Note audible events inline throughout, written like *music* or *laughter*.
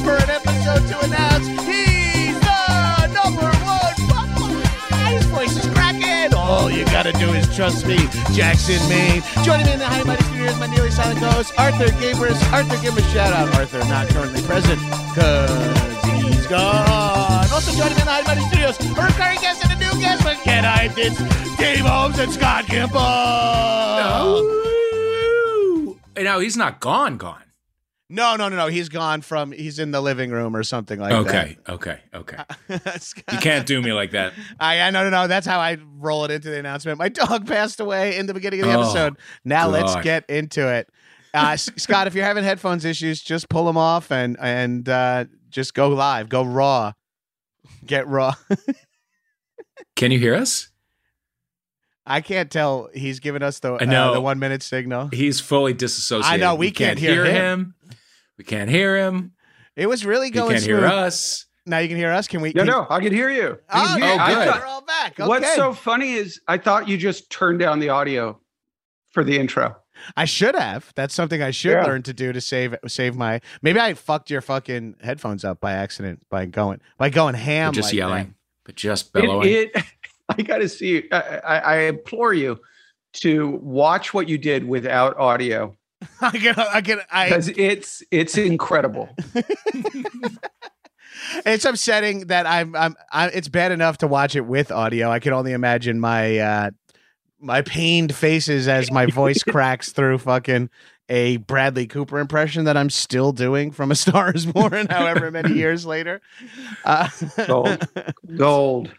for an episode to announce he's the number one. His voice is cracking. All you gotta do is trust me, Jackson, Maine. Joining me in the High Mighty studio is my nearly silent ghost, Arthur Gabrus. Arthur, give him a shout out. Arthur, not currently present, cause he's gone. Also joining me in the High Mighty studios, a recurring guest and a new guest, but can I? It's Dave Holmes and Scott Gimple. No, he's not gone, gone. No, no, no, no. He's gone from. He's in the living room or something like that. Okay, okay, okay. *laughs* You can't do me like that. *laughs* I, I no no no. That's how I roll it into the announcement. My dog *laughs* passed away in the beginning of the Oh, episode. Now let's get into it. Uh, Scott, if you're having headphones issues, just pull them off and and uh, just go live, go raw, get raw. Can you hear us? I can't tell. He's giving us the uh, the one minute signal. He's fully disassociated. I know, we can't hear him. We can't hear him. It was really He going can't smooth. hear us. Now you can hear us. Can we? No, can- no, I can hear you. Oh, I Oh, hear you. I good. thought- We're all back. Okay. What's so funny is I thought you just turned down the audio for the intro. I should have. That's something I should Yeah. learn to do to save save my. Maybe I fucked your fucking headphones up by accident by going by going ham. But just like yelling, but just bellowing. it, *laughs* I got to see. I, I, I implore you to watch what you did without audio that. *laughs* I get. I get. I. because it's it's incredible. *laughs* It's upsetting that I'm. I'm. I, it's bad enough to watch it with audio. I can only imagine my uh my pained faces as my voice *laughs* cracks through fucking a Bradley Cooper impression that I'm still doing from A Star Is Born, however many years later. Uh, Gold. Gold.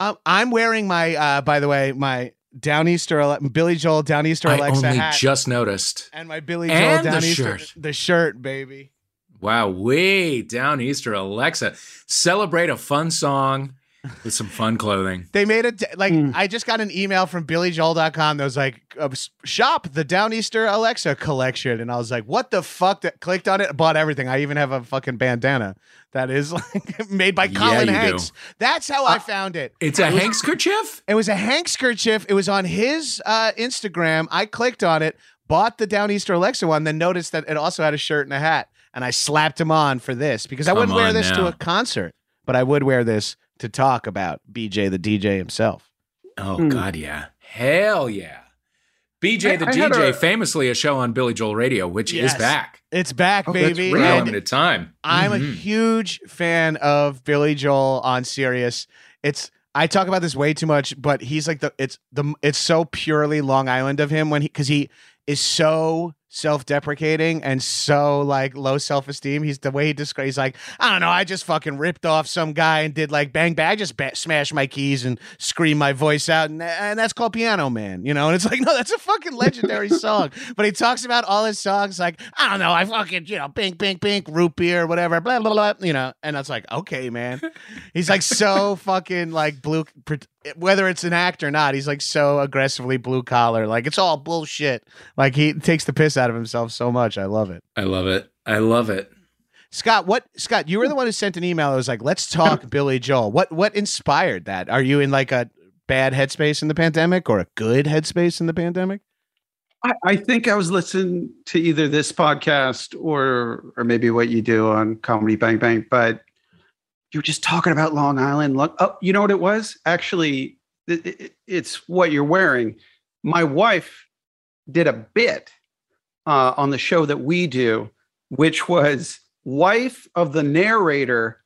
Um, I'm wearing my, uh, by the way, my Downeaster, Ale- Billy Joel Downeaster I Alexa only hat, just noticed. and my Billy Joel And the shirt. the shirt, baby. Wow, way down Easter, Alexa. Celebrate a fun song *laughs* with some fun clothing. They made it like Mm. I just got an email from BillyJoel.com that was like, uh, shop the Downeaster Alexa collection, and I was like, what the fuck? That clicked on it, bought everything. I even have a fucking bandana that is *laughs* like made by Yeah, Colin do. Hanks. That's how I found it. It's a Hank's kerchief? It was a Hank kerchief. It was on his uh, Instagram. I clicked on it, bought the Downeaster Alexa one, then noticed that it also had a shirt and a hat. And I slapped him on for this because I wouldn't wear on this to a concert, but I would wear this to talk about BJ the DJ himself. Oh, Hmm. God, yeah. Hell yeah. BJ the I- I DJ, a- famously a show on Billy Joel Radio, which Yes. is back. It's back, Oh, that's baby. real. And Limited time. I'm a Mhm. huge fan of Billy Joel on Sirius. It's I talk about this way too much, but he's like the it's the it's so purely Long Island of him when he because he is so self-deprecating and so like low self-esteem. He's the way he describes. He's like, I don't know, I just fucking ripped off some guy and did like bang bang. I just ba- smashed my keys and screamed my voice out, and, and that's called Piano Man. You know, and it's like, *laughs* no, that's a fucking legendary *laughs* song. But he talks about all his songs like, I don't know, I fucking you know, pink, pink, pink, root beer, whatever, blah blah blah. You know, and it's like, okay, man. He's like so *laughs* fucking like blue. Whether it's an act or not, he's like so aggressively blue collar. Like it's all bullshit. Like he takes the piss out of himself so much. I love it. I love it. I love it. Scott, what Scott? You were the one who sent an email. It was like, "Let's talk *laughs* Billy Joel." What what inspired that? Are you in like a bad headspace in the pandemic or a good headspace in the pandemic? I, I think I was listening to either this podcast or or maybe what you do on Comedy Bang Bang, but you were just talking about Long Island. Long, oh, you know what it was? Actually, it, it, it's what you're wearing. My wife did a bit uh, on the show that we do, which was wife of the narrator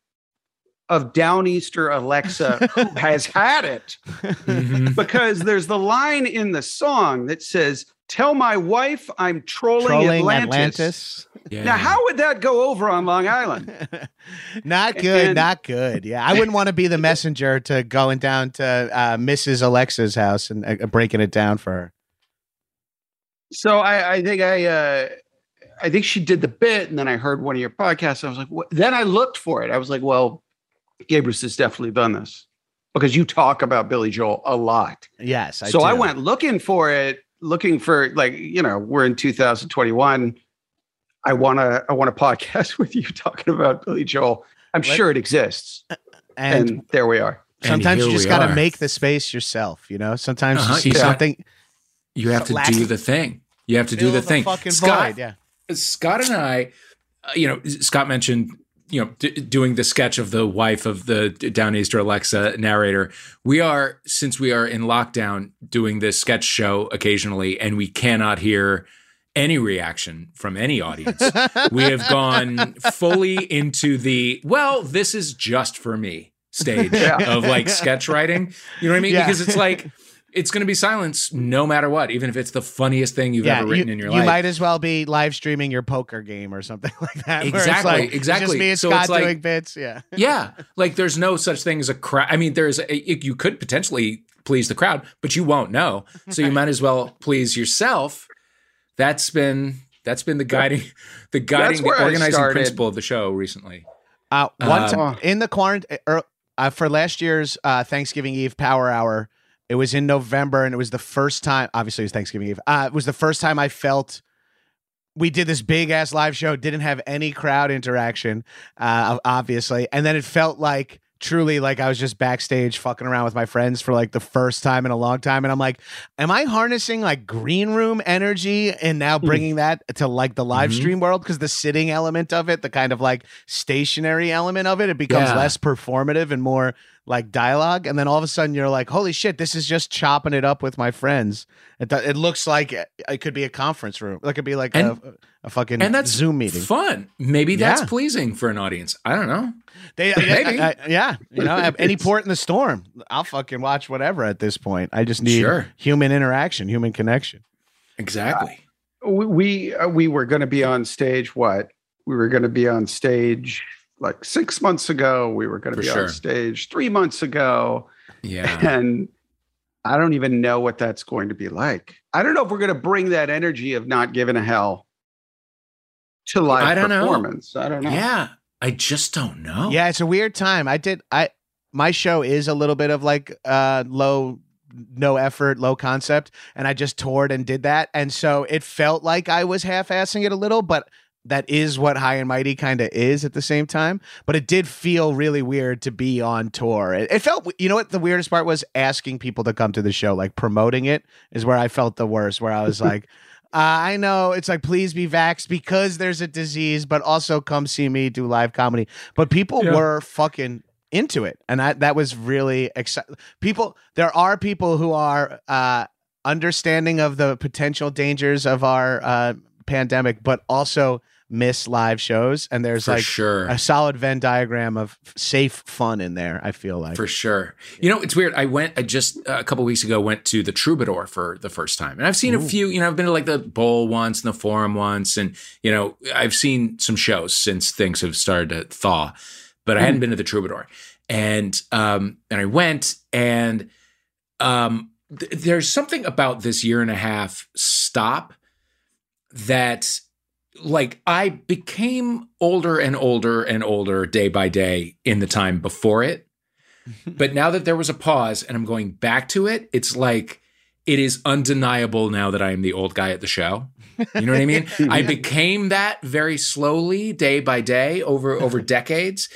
of Downeaster Alexa, who *laughs* has had it. Mhm. Because there's the line in the song that says, Tell my wife I'm trolling, Trolling Atlantis. Atlantis. Yeah. Now, how would that go over on Long Island? *laughs* not good, And- not good. Yeah, I wouldn't want to be the *laughs* messenger to going down to uh, Mrs. Alexa's house and uh, breaking it down for her. So I, I think I, uh, I think she did the bit, and then I heard one of your podcasts. And I was like, what? then I looked for it. I was like, well, Gabrus has definitely done this because you talk about Billy Joel a lot. Yes, I so I went looking for it, looking for like you know we're in 2021. I want to I want a podcast *laughs* with you talking about Billy Joel. I'm Let- sure it exists, and, and, there we are. Sometimes you just got to make the space yourself. You know, sometimes Uh-huh, you see you got- something. You have to Lack- do the thing. You have to do fill the thing. fucking Scott, void. Yeah. Scott and I, uh, you know, Scott mentioned, you know, d- doing the sketch of the wife of the Downeaster Alexa narrator. We are, since we are in lockdown, doing this sketch show occasionally, and we cannot hear any reaction from any audience. *laughs* we have gone fully into the, well, this is just for me stage Yeah. of like sketch writing. You know what I mean? Yeah. Because it's like, it's going to be silence no matter what, even if it's the funniest thing you've yeah, ever written you, in your you life. You might as well be live streaming your poker game or something *laughs* like that. where it's Exactly, it's exactly. Just me and So Scott it's like- doing bits. Yeah. *laughs* yeah, like there's no such thing as a crowd. I mean, there's a, you could potentially please the crowd, but you won't know. So you *laughs* might as well please yourself. That's been that's been the guiding the guiding the organizing principle of the show recently. Uh, one Um, time in the quarantine er, uh, for last year's uh, Thanksgiving Eve Power Hour, it was in November, and it was the first time. Obviously, it was Thanksgiving Eve. Uh, it was the first time I felt we did this big ass live show. Didn't have any crowd interaction, uh, obviously, and then it felt like truly like I was just backstage fucking around with my friends for like the first time in a long time, and I'm like, am I harnessing like green room energy and now bringing that to like the live Mhm. stream world because the sitting element of it, the kind of like stationary element of it, it becomes Yeah. less performative and more like dialogue. And then all of a sudden you're like, holy shit, this is just chopping it up with my friends. It, it looks like it, it could be a conference room. It could be like And- a, a fucking And that's Zoom meeting. Fun. Maybe that's Yeah. pleasing for an audience. I don't know. They, *laughs* Maybe. I- I- yeah, you know, at any *laughs* port in the storm, I'll fucking watch whatever at this point. I just need Sure. human interaction, human connection. Exactly. we we, uh, we were going to be on stage what we were going to be on stage like six months ago we were going to be sure. on stage three months ago Yeah. *laughs* and i don't even know what that's going to be like i don't know if we're going to bring that energy of not giving a hell to live I don't know. performance i don't know Yeah. I just don't know. Yeah, it's a weird time. I did I my show is a little bit of like uh low no effort, low concept, and I just toured and did that. And so it felt like I was half-assing it a little, but that is what High and Mighty kind of is at the same time. But it did feel really weird to be on tour. It, it felt, you know what, the weirdest part was asking people to come to the show, like promoting it is where I felt the worst. Where I was like, *laughs* uh, I know it's like, please be vaxxed because there's a disease, but also come see me do live comedy. But people Yeah. were fucking into it, and I, that was really exciting. People, there are people who are uh, understanding of the potential dangers of our uh, pandemic, but also miss live shows, and there's For like sure. a solid Venn diagram of safe fun in there. I feel like For sure. You know, it's weird. I went, I just uh, a couple weeks ago went to the Troubadour for the first time. And I've seen a few, you know, I've been to like the Bowl once and the Forum once. And, you know, I've seen some shows since things have started to thaw, but I hadn't been to the Troubadour. And, um, and I went and, um, th- there's something about this year and a half stop that like I became older and older and older day by day in the time before it. *laughs* but now that there was a pause and I'm going back to it, it's like it is undeniable now that I am the old guy at the show. You know what I mean? *laughs* I became that very slowly, day by day, over over decades.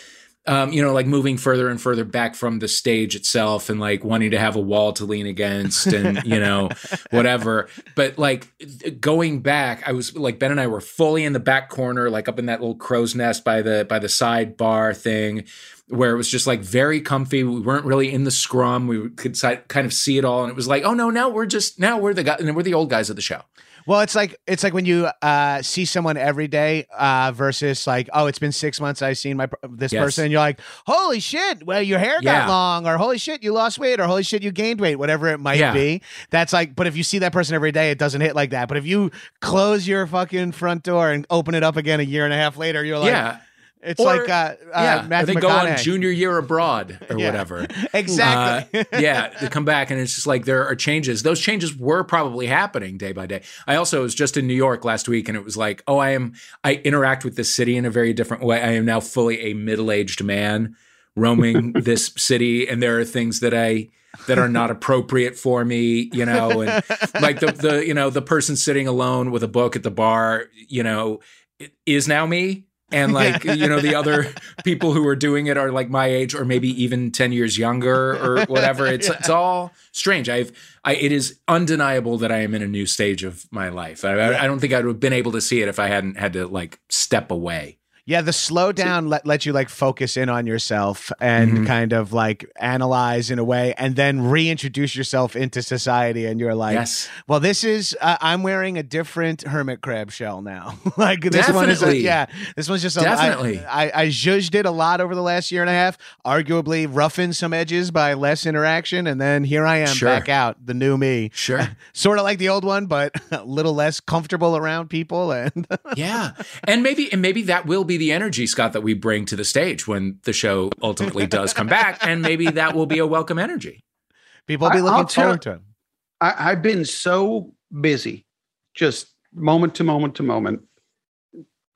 Um, you know, like moving further and further back from the stage itself and like wanting to have a wall to lean against and, *laughs* you know, whatever. But like going back, I was like Ben and I were fully in the back corner, like up in that little crow's nest by the by the side bar thing, where it was just like very comfy. We weren't really in the scrum. We could si- kind of see it all, and it was like, oh no, now we're just now we're the guy, and we're the old guys of the show. Well, it's like it's like when you uh, see someone every day uh, versus like, oh, it's been six months I've seen my this Yes. person, and you're like, holy shit, well, your hair Yeah. got long, or holy shit, you lost weight, or holy shit, you gained weight, whatever it might Yeah. be. That's like, but if you see that person every day, it doesn't hit like that. But if you close your fucking front door and open it up again a year and a half later, you're like, yeah, it's Or- like, uh, uh, yeah. They go on junior year abroad or Yeah. whatever. *laughs* exactly. Uh, yeah, they come back and it's just like there are changes. Those changes were probably happening day by day. I also was just in New York last week and it was like, oh, I am I interact with this city in a very different way. I am now fully a middle-aged man roaming *laughs* this city and there are things that I that are not appropriate for me, you know, and *laughs* like the the you know, the person sitting alone with a book at the bar, you know, is now me. And *laughs* like, you know, the other people who are doing it are like my age or maybe even 10 years younger or *laughs* whatever. It's it's all strange. I've I it is undeniable that I am in a new stage of my life. I, I- I don't think I would have been able to see it if I hadn't had to like step away. Yeah, the slowdown let, let you like focus in on yourself and Mhm. kind of like analyze in a way and then reintroduce yourself into society. And you're like, yes. well, this is, uh, I'm wearing a different hermit crab shell now. *laughs* like this one is, a, yeah, this one's just, a, I- Definitely. I, I, zhuzhed it a lot over the last year and a half, arguably roughened some edges by less interaction. And then here I am Sure. back out, the new me. Sure. *laughs* Sort of like the old one, but *laughs* a little less comfortable around people. And yeah. And maybe and maybe that will be the energy, Scott, that we bring to the stage when the show ultimately does come back. And maybe that will be a welcome energy. people will be looking I'll tell- forward to it. I, I've been so busy, just moment to moment to moment,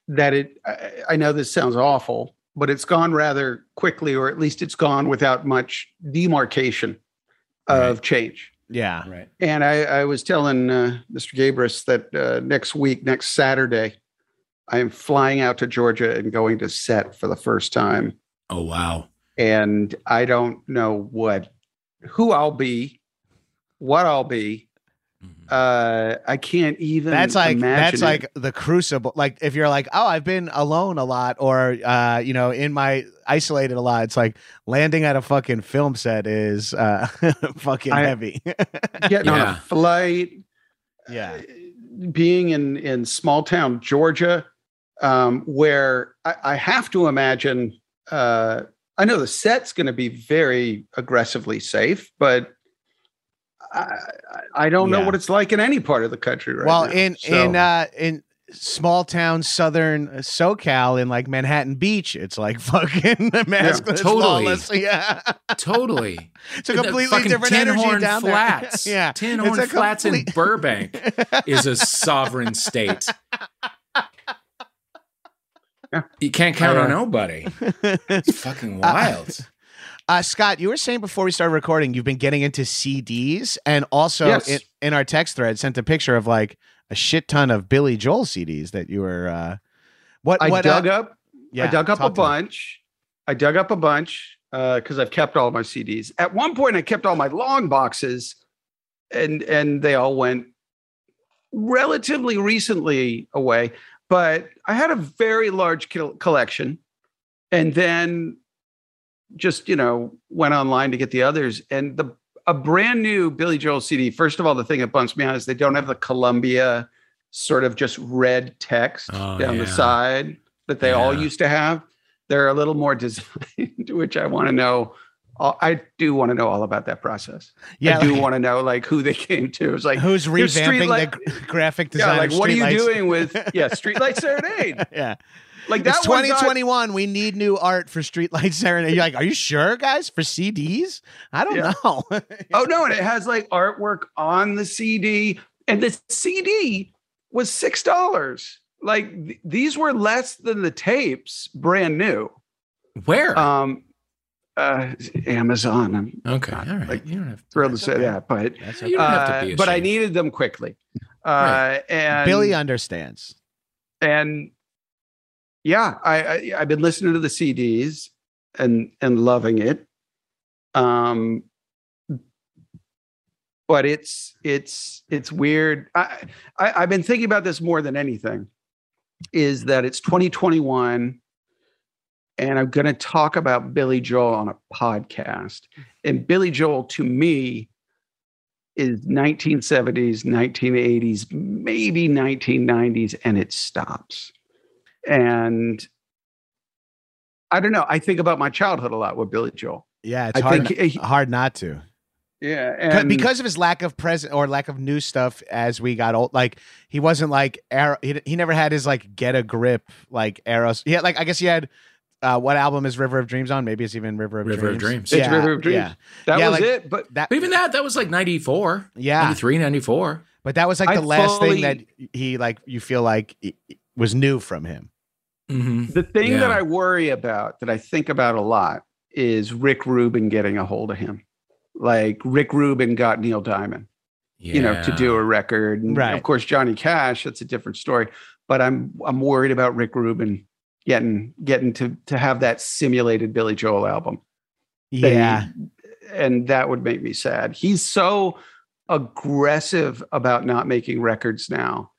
that it. I, I know this sounds awful, but it's gone rather quickly, or at least it's gone without much demarcation of change. Yeah. Right. And I, I was telling uh, Mr. Gabrus that uh, next week, next Saturday, I am flying out to Georgia and going to set for the first time. Oh wow. And I don't know what, who I'll be, what I'll be. Uh, I can't even. that's like imagine that's it. like the crucible like if you're like oh i've been alone a lot or uh you know in my isolated a lot it's like landing at a fucking film set is uh *laughs* fucking I- heavy *laughs* getting on a flight, yeah being in in small town Georgia, um, where I, I have to imagine. Uh, I know the set's going to be very aggressively safe, but I, I- I don't know what it's like in any part of the country right well now. in So- in uh in small town southern socal in like manhattan beach it's like *laughs* fucking masculine it's totally. lawless. *laughs* yeah Totally. it's a The completely fucking different Tin energy Horn down Flats. there *laughs* yeah Tin It's Horn a Flats in Burbank is a sovereign state. You can't count uh, on nobody. *laughs* It's fucking wild. Uh, Scott, you were saying before we started recording, you've been getting into CDs, and also Yes. in, in our text thread, sent a picture of like a shit ton of Billy Joel CDs that you were. Uh, what? I what? dug uh, up. yeah, I dug up a talk to me. bunch. I dug up a bunch because I've kept all my CDs. At one point, I kept all my long boxes, and and they all went relatively recently away. But I had a very large collection, and then just you know went online to get the others. And the a brand new Billy Joel CD. First of all, the thing that bumps me out is they don't have the Columbia sort of just red text Oh, down the side that they all used to have. They're a little more *laughs* designed, which I want to know. I do want to know all about that process. Yeah, I do like, want to know like who they came to. It's like who's here's revamping Streetlight- the gra- graphic yeah, like what are you Streetlights? doing with yeah, *laughs* Streetlife Serenade? *laughs* yeah, Like that it's one got- 2021. We need new art for Streetlife *laughs* Serenade. You're like, are you sure, guys? For CDs? I don't Yeah. know. Oh no, and it has like artwork on the CD, and the CD was six dollars. Like th- these were less than the tapes, brand new. Where? Um, uh, Amazon. I'm okay, not, all right. like, you don't have thrilled to say okay. that, but That's You don't have to uh, be but I needed them quickly. Uh, Right. and Billy understands. and yeah, I, I I've been listening to the CDs and and loving it. Um, but it's it's it's weird. I, I I've been thinking about this more than anything. Is that it's 2021, and I'm going to talk about Billy Joel on a podcast. And Billy Joel, to me, is 1970s, 1980s, maybe 1990s, and it stops. And I don't know. I think about my childhood a lot with Billy Joel. Yeah, it's I hard, think he- hard not to. Yeah, because of his lack of present or lack of new stuff as we got old. Like he wasn't like arrow. He, he never had his like get a grip like arrows. Yeah, like I guess he had. Uh, what album is River of Dreams on? Maybe it's even River of River of Dreams. Dreams. It's River of Dreams. Yeah, that yeah, was like- it. But that. Even that, that was like 94, Yeah, 93, 94. but that was like I the last fully- thing that he like. You feel like it- it was new from him. Mm-hmm. the thing that I worry about, that I think about a lot, is Rick Rubin getting a hold of him. Like Rick Rubin got Neil Diamond. you know, to do a record. And Right. of course, Johnny Cash, that's a different story. But I'm I'm worried about Rick Rubin getting getting to to have that simulated Billy Joel album. that he- Yeah, and that would make me sad. He's so aggressive about not making records now.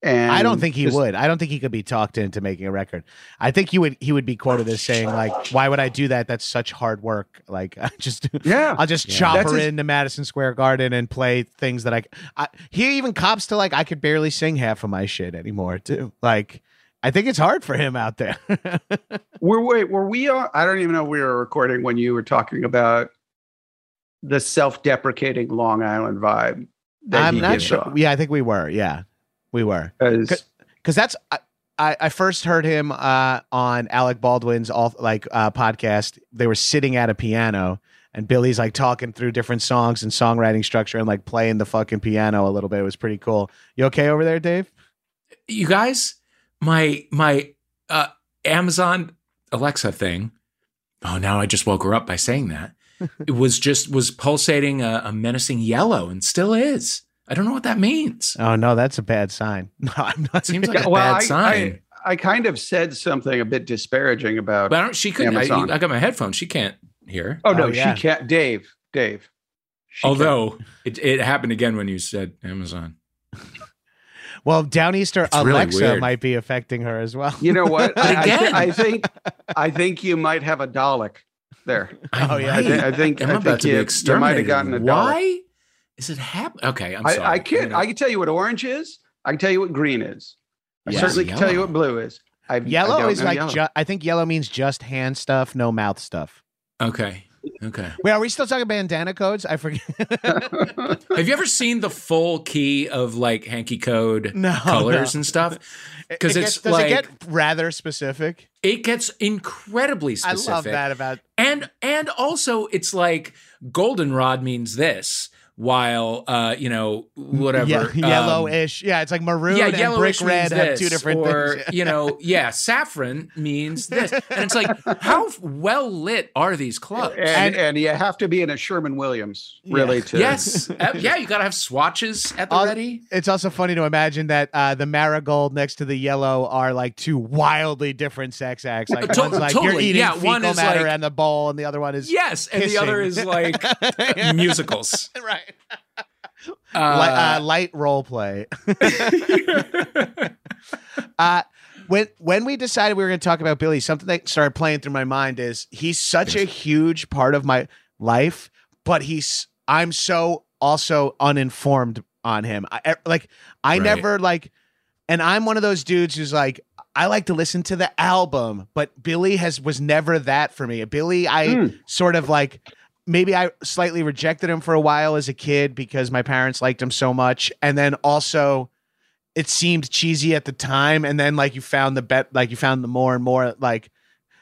And I don't think he just- would. I don't think he could be talked into making a record. I think he would. He would be quoted as saying like, "Why would I do that? That's such hard work. Like, *laughs* I just Yeah. I'll just Yeah. chop That's her his- into Madison Square Garden and play things that I, I. He even cops to like I could barely sing half of my shit anymore too. Like, I think it's hard for him out there. *laughs* Were wait, were we on? I don't even know we were recording when you were talking about the self-deprecating Long Island vibe. that I'm he not gives sure. off. Yeah, I think we were. Yeah, we were. because that's I, I I first heard him uh, on Alec Baldwin's all like uh, podcast. They were sitting at a piano, and Billy's like talking through different songs and songwriting structure and like playing the fucking piano a little bit. It was pretty cool. You okay over there, Dave? you guys, my my uh, Amazon Alexa thing. Oh, now I just woke her up by saying that. it *laughs* was just was pulsating a, a menacing yellow and still is. I don't know what that means. Oh no, that's a bad sign. *laughs* No, I'm not. Seems like a well, bad I, sign. I, I kind of said something a bit disparaging about. but I don't, she couldn't. I, I got my headphones. She can't hear. oh no, Oh, yeah. she can't. Dave, Dave. she can't. Although it, it happened again when you said Amazon. *laughs* well, Downeaster It's really Alexa weird. might be affecting her as well. you know what? *laughs* But I, I again- I think I think you might have a Dalek there. *laughs* Oh, yeah. I, thi- I think I'm I about think to you, be you might exterminated. have gotten a Dalek. Why is it happening? Okay, I'm sorry. I, I can I'm can tell you what orange is. I can tell you what green is. I Yes. certainly can tell you what blue is. I've, Yellow don't is like yellow. ju- I think yellow means just hand stuff, no mouth stuff. okay. Okay. Wait, are we still talking bandana codes? I forget. *laughs* Have you ever seen the full key of like hanky code No, colors no. and stuff? 'Cause It it's gets- does like- it get rather specific? It gets incredibly specific. I love that about And and also it's like goldenrod means this, while uh, you know, whatever. Yeah, *laughs* um, yellowish. yeah, it's like maroon yeah, and brick yellowish red have two different or, things. you know, *laughs* yeah, saffron means this, and it's like, how well lit are these clubs? and, and you have to be in a Sherwin Williams really Yeah. to yes, Uh, yeah, you gotta have swatches at the Al- ready. It's also funny to imagine that uh, the marigold next to the yellow are like two wildly different sex acts. Like To- one's like you're eating Yeah, fecal one is matter like- and the bowl, and the other one is Yes, and the other is like *laughs* musicals. right. Uh, Li- uh, light role play. *laughs* *laughs* uh, when when we decided we were going to talk about Billy, something that started playing through my mind is he's such a huge part of my life, but he's I'm so also uninformed on him. I, like I Right. never like and I'm one of those dudes who's like, I like to listen to the album, but Billy has was never that for me. Billy, I Mm. sort of like maybe I slightly rejected him for a while as a kid because my parents liked him so much, and then also it seemed cheesy at the time, and then like you found the bet, like you found the more and more like.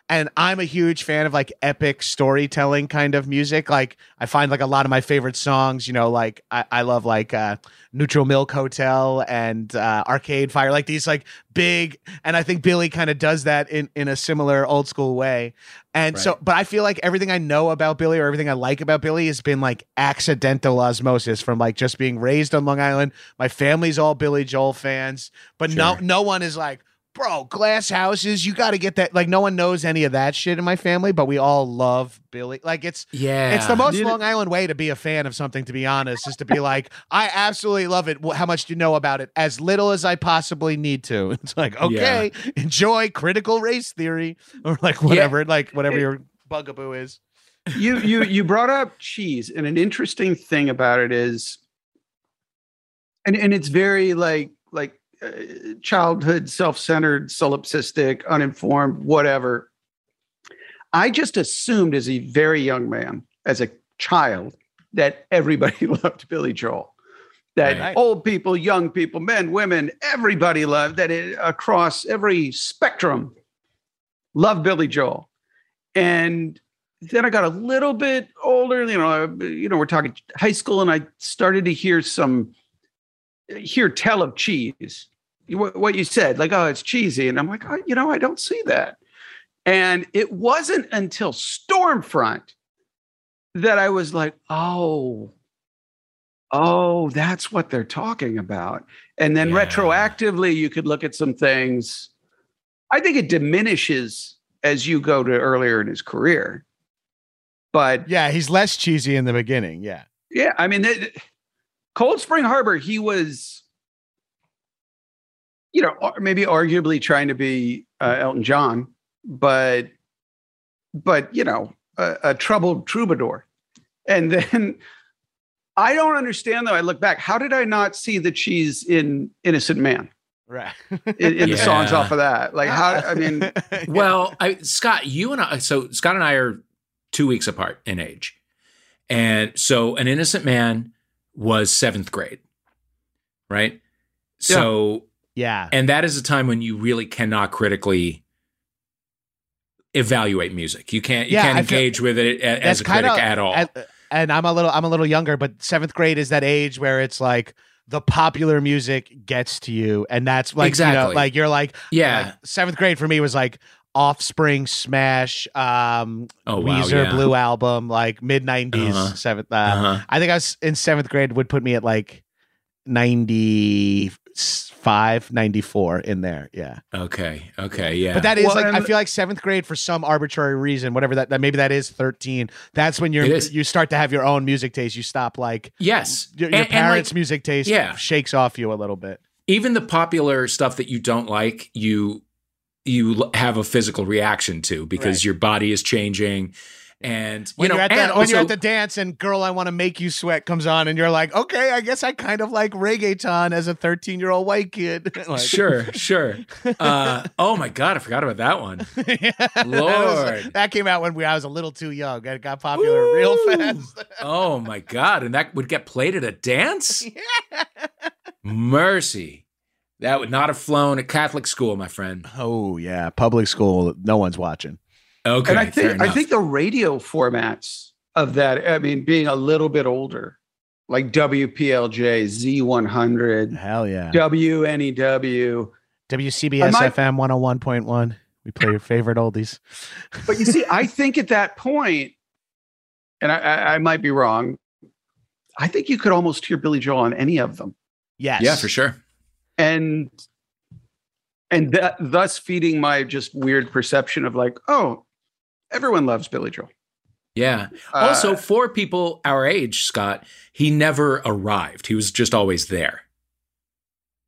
And I'm a huge fan of like epic storytelling kind of music. Like I find like a lot of my favorite songs, you know, like I, I love like uh Neutral Milk Hotel and uh Arcade Fire, like these like big and I think Billy kind of does that in in a similar old school way. And so but I feel like everything I know about Billy or everything I like about Billy has been like accidental osmosis from like just being raised on Long Island. My family's all Billy Joel fans, but no no one is like Bro, glass houses, you got to get that. Like, no one knows any of that shit in my family, but we all love Billy. Like, it's Yeah. it's the most Did- Long Island way to be a fan of something, to be honest, is to be like, I absolutely love it. How much do you know about it? As little as I possibly need to. *laughs* It's like, okay, enjoy critical race theory or like whatever, like whatever your bugaboo is. you you you brought up cheese and an interesting thing about it is and and it's very like childhood self-centered solipsistic uninformed whatever i just assumed as a very young man as a child that everybody *laughs* loved billy joel. That Right. old people young people men women everybody loved that it, across every spectrum loved billy joel. And then I got a little bit older, you know, uh, you know, we're talking high school, and I started to hear some hear tell of cheese. What, you said, like, oh, it's cheesy, and I'm like, oh, you know, I don't see that. And it wasn't until Storm Front that I was like, oh, oh, that's what they're talking about. And then Yeah. retroactively, you could look at some things. I think it diminishes as you go to earlier in his career. But Yeah, he's less cheesy in the beginning. Yeah. yeah, I mean, it, Cold Spring Harbor, he was, you know, maybe arguably trying to be uh, Elton John, but, but you know, a, a troubled troubadour. And then I don't understand though. I look back, how did I not see the cheese in Innocent Man Right. in, in the songs off of that? Like, how? I mean, *laughs* *laughs* Well, I, Scott, you and I, so Scott and I are two weeks apart in age. And so An Innocent Man was seventh grade, right? So, yeah. and that is a time when you really cannot critically evaluate music. You can't, you Yeah, can't I engage with it a- as a critic kinda- at all. and- and I'm a little I'm a little younger, but seventh grade is that age where it's like the popular music gets to you, and that's like you know, Exactly. like you're like yeah. like, seventh grade for me was like Offspring, Smash, um, oh, wow. Weezer, yeah. Blue Album, like mid '90s Uh-huh. seventh. Uh, Uh-huh. I think I was in seventh grade would put me at like 95, 94 in there. Yeah. Okay. Okay. Yeah. But that is Well, like I and- feel like seventh grade for some arbitrary reason, whatever that, that maybe that is thirteen. That's when you're you start to have your own music taste. You stop like yes. your, your And- and, like, parents' music taste yeah. shakes off you a little bit. even the popular stuff that you don't like, you you have a physical reaction to because Right. your body is changing, and you When know, you're at and the when you're at the dance and "Girl, I Want to Make You Sweat" comes on, and you're like, okay, I guess I kind of like reggaeton as a 13 year old white kid. *laughs* like, sure, sure. Uh, oh my god, I forgot about that one. *laughs* Yeah, that was- Lord. that came out when we, I was a little too young. It got popular real fast. *laughs* Oh my god, and that would get played at a dance. Mercy, that would not have flown at Catholic school, my friend. Oh yeah, public school. No one's watching. Okay, and I think I think the radio formats of that. I mean, being a little bit older, like WPLJ, Z100, Hell yeah. WNEW. WCBS I might- FM 101.1. We play your favorite oldies. But you see, I think at that point, and I, I, I might be wrong. I think you could almost hear Billy Joel on any of them, Yes. yeah, for sure. And and that thus feeding my just weird perception of like, oh, everyone loves Billy Joel. Yeah. Uh, Also, for people our age, Scott, he never arrived. He was just always there.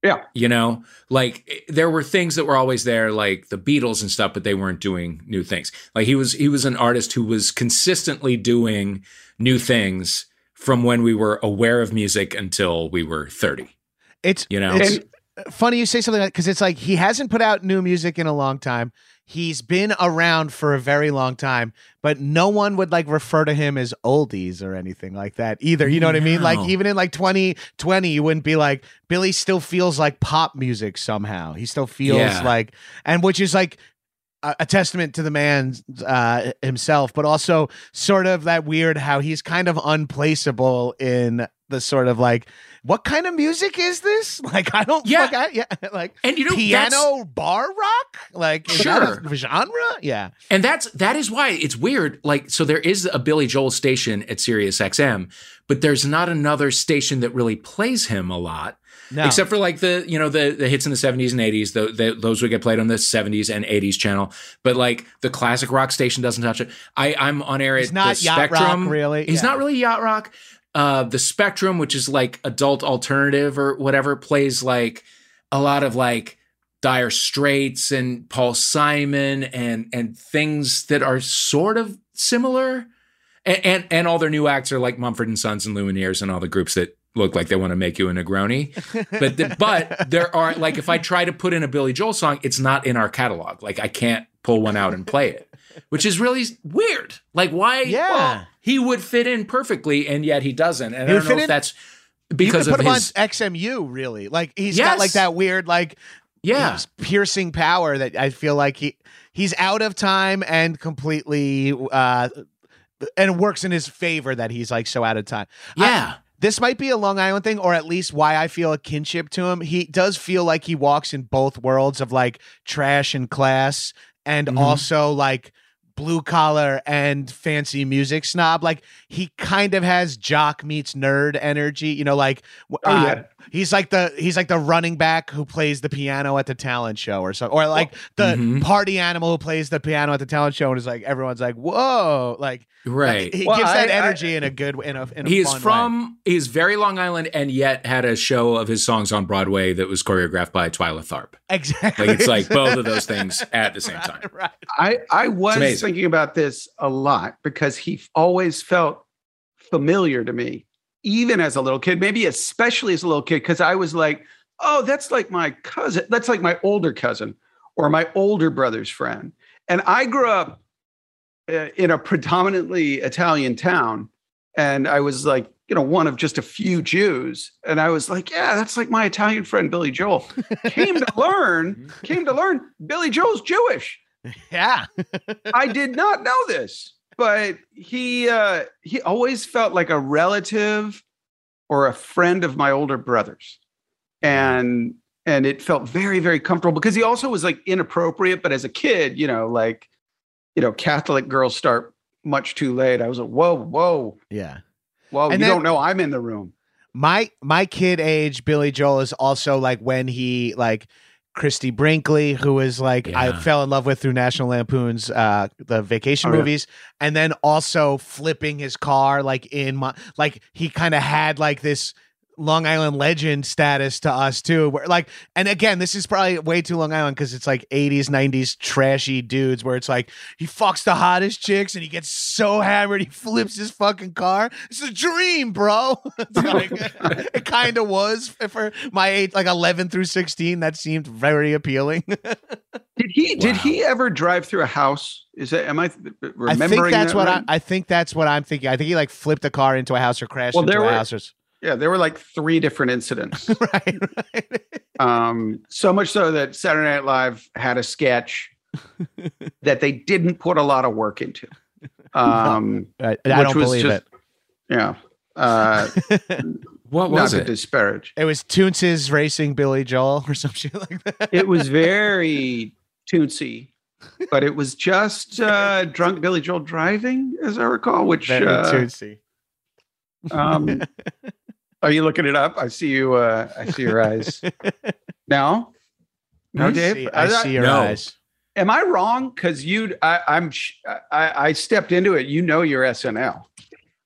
Yeah. You know, like eh, there were things that were always there, like the Beatles and stuff, but they weren't doing new things. Like he was, he was an artist who was consistently doing new things from when we were aware of music until we were 30, It's you know? It's- and funny you say something like because it's like he hasn't put out new music in a long time. He's been around for a very long time, but no one would like refer to him as oldies or anything like that either. You know what I mean? Like even in like 2020, you wouldn't be like Billy still feels like pop music somehow. He still feels Yeah. like, and which is like a, a testament to the man uh, himself, but also sort of that weird how he's kind of unplaceable in the sort of like, what kind of music is this? *laughs* Like, I don't, Yeah. fuck, I, yeah, *laughs* like And you know, piano bar rock, like is that Sure. a genre, yeah, And that's that is why it's weird. Like, so there is a Billy Joel station at Sirius XM, but there's not another station that really plays him a lot. no, Except for like the you know the the hits in the 70s and 80s, the, the, those would get played on the 70s and 80s channel. But like the classic rock station doesn't touch it. I I'm on air He's at not the yacht rock, really. He's Yeah. not really yacht rock. Uh, the Spectrum, which is like adult alternative or whatever, plays like a lot of like Dire Straits and Paul Simon and and things that are sort of similar. And and, and all their new acts are like Mumford and Sons and Lumineers and all the groups that look like they want to make you a Negroni. But the, but there are like if I try to put in a Billy Joel song, it's not in our catalog. Like I can't pull one out and play it, which is really weird. Like why? Yeah. well, he would fit in perfectly, and yet he doesn't. And He I don't know if in- that's you because could of put him his. on XMU, really. Like he's Yes. got like that weird like yeah, piercing power that I feel like he he's out of time and completely uh and works in his favor that he's like so out of time. I- yeah. this might be a Long Island thing, or at least why I feel a kinship to him. He does feel like he walks in both worlds of like trash and class, and Mhm. also like blue collar and fancy music snob. Like he kind of has jock meets nerd energy. You know, like Oh, uh, yeah. He's like the he's like the running back who plays the piano at the talent show or something, or like the Mhm. party animal who plays the piano at the talent show, and is like everyone's like, whoa, like Right. he Well, gives that I- I- energy in a good in a in a He is fun way. from he is very Long Island, and yet had a show of his songs on Broadway that was choreographed by Twyla Tharp. Exactly. Like it's like *laughs* both of those things at the same time. Right. I, I was thinking about this a lot because he always felt familiar to me, even as a little kid, maybe especially as a little kid, because I was like, oh, that's like my cousin. That's like my older cousin or my older brother's friend. And I grew up uh, in a predominantly Italian town. And I was like, you know, one of just a few Jews. And I was like, yeah, that's like my Italian friend, Billy Joel. came to *laughs* learn, came to learn Billy Joel's Jewish. *laughs* Yeah. I did not know this, but he uh, he always felt like a relative or a friend of my older brothers, and and it felt very very comfortable because he also was like inappropriate, but as a kid, you know, like you know, Catholic girls start much too late. I was like, whoa, whoa, Yeah. whoa! And you then- don't know I'm in the room. My my kid age Billy Joel is also like when he like Christie Brinkley, who is like I fell in love with through National Lampoon's uh the vacation Oh, yeah. movies, and then also flipping his car like in my like he kind of had like this Long Island legend status to us too. Where like, and again, this is probably way too Long Island because it's like 80s, 90s trashy dudes where it's like he fucks the hottest chicks and he gets so hammered he flips his fucking car. It's a dream, bro. *laughs* Like, *laughs* it kind of was for my age, like 11 through 16. That seemed very appealing. *laughs* Did he did he ever drive through a house? Is that am I th- I think that's that what right? I, I think that's what I'm thinking. I think he like flipped a car into a house or crashed Well, into there a were- house or s- Yeah, there were like three different incidents. *laughs* right, right. Um, so much so that Saturday Night Live had a sketch *laughs* that they didn't put a lot of work into. *laughs* Um, I, I don't was believe just- yeah. Uh, it. What not was it? disparage. It was Toonces racing Billy Joel or some shit like that. It was very toonsy, but it was just uh, drunk Billy Joel driving, as I recall. Which Very uh, Toonsy. um, are you looking it up? I see you. Uh, I see your eyes. *laughs* No, no, I Dave. see, I I- see your No. eyes. Am I wrong? Because you, I, I'm, I, I stepped into it. You know your SNL.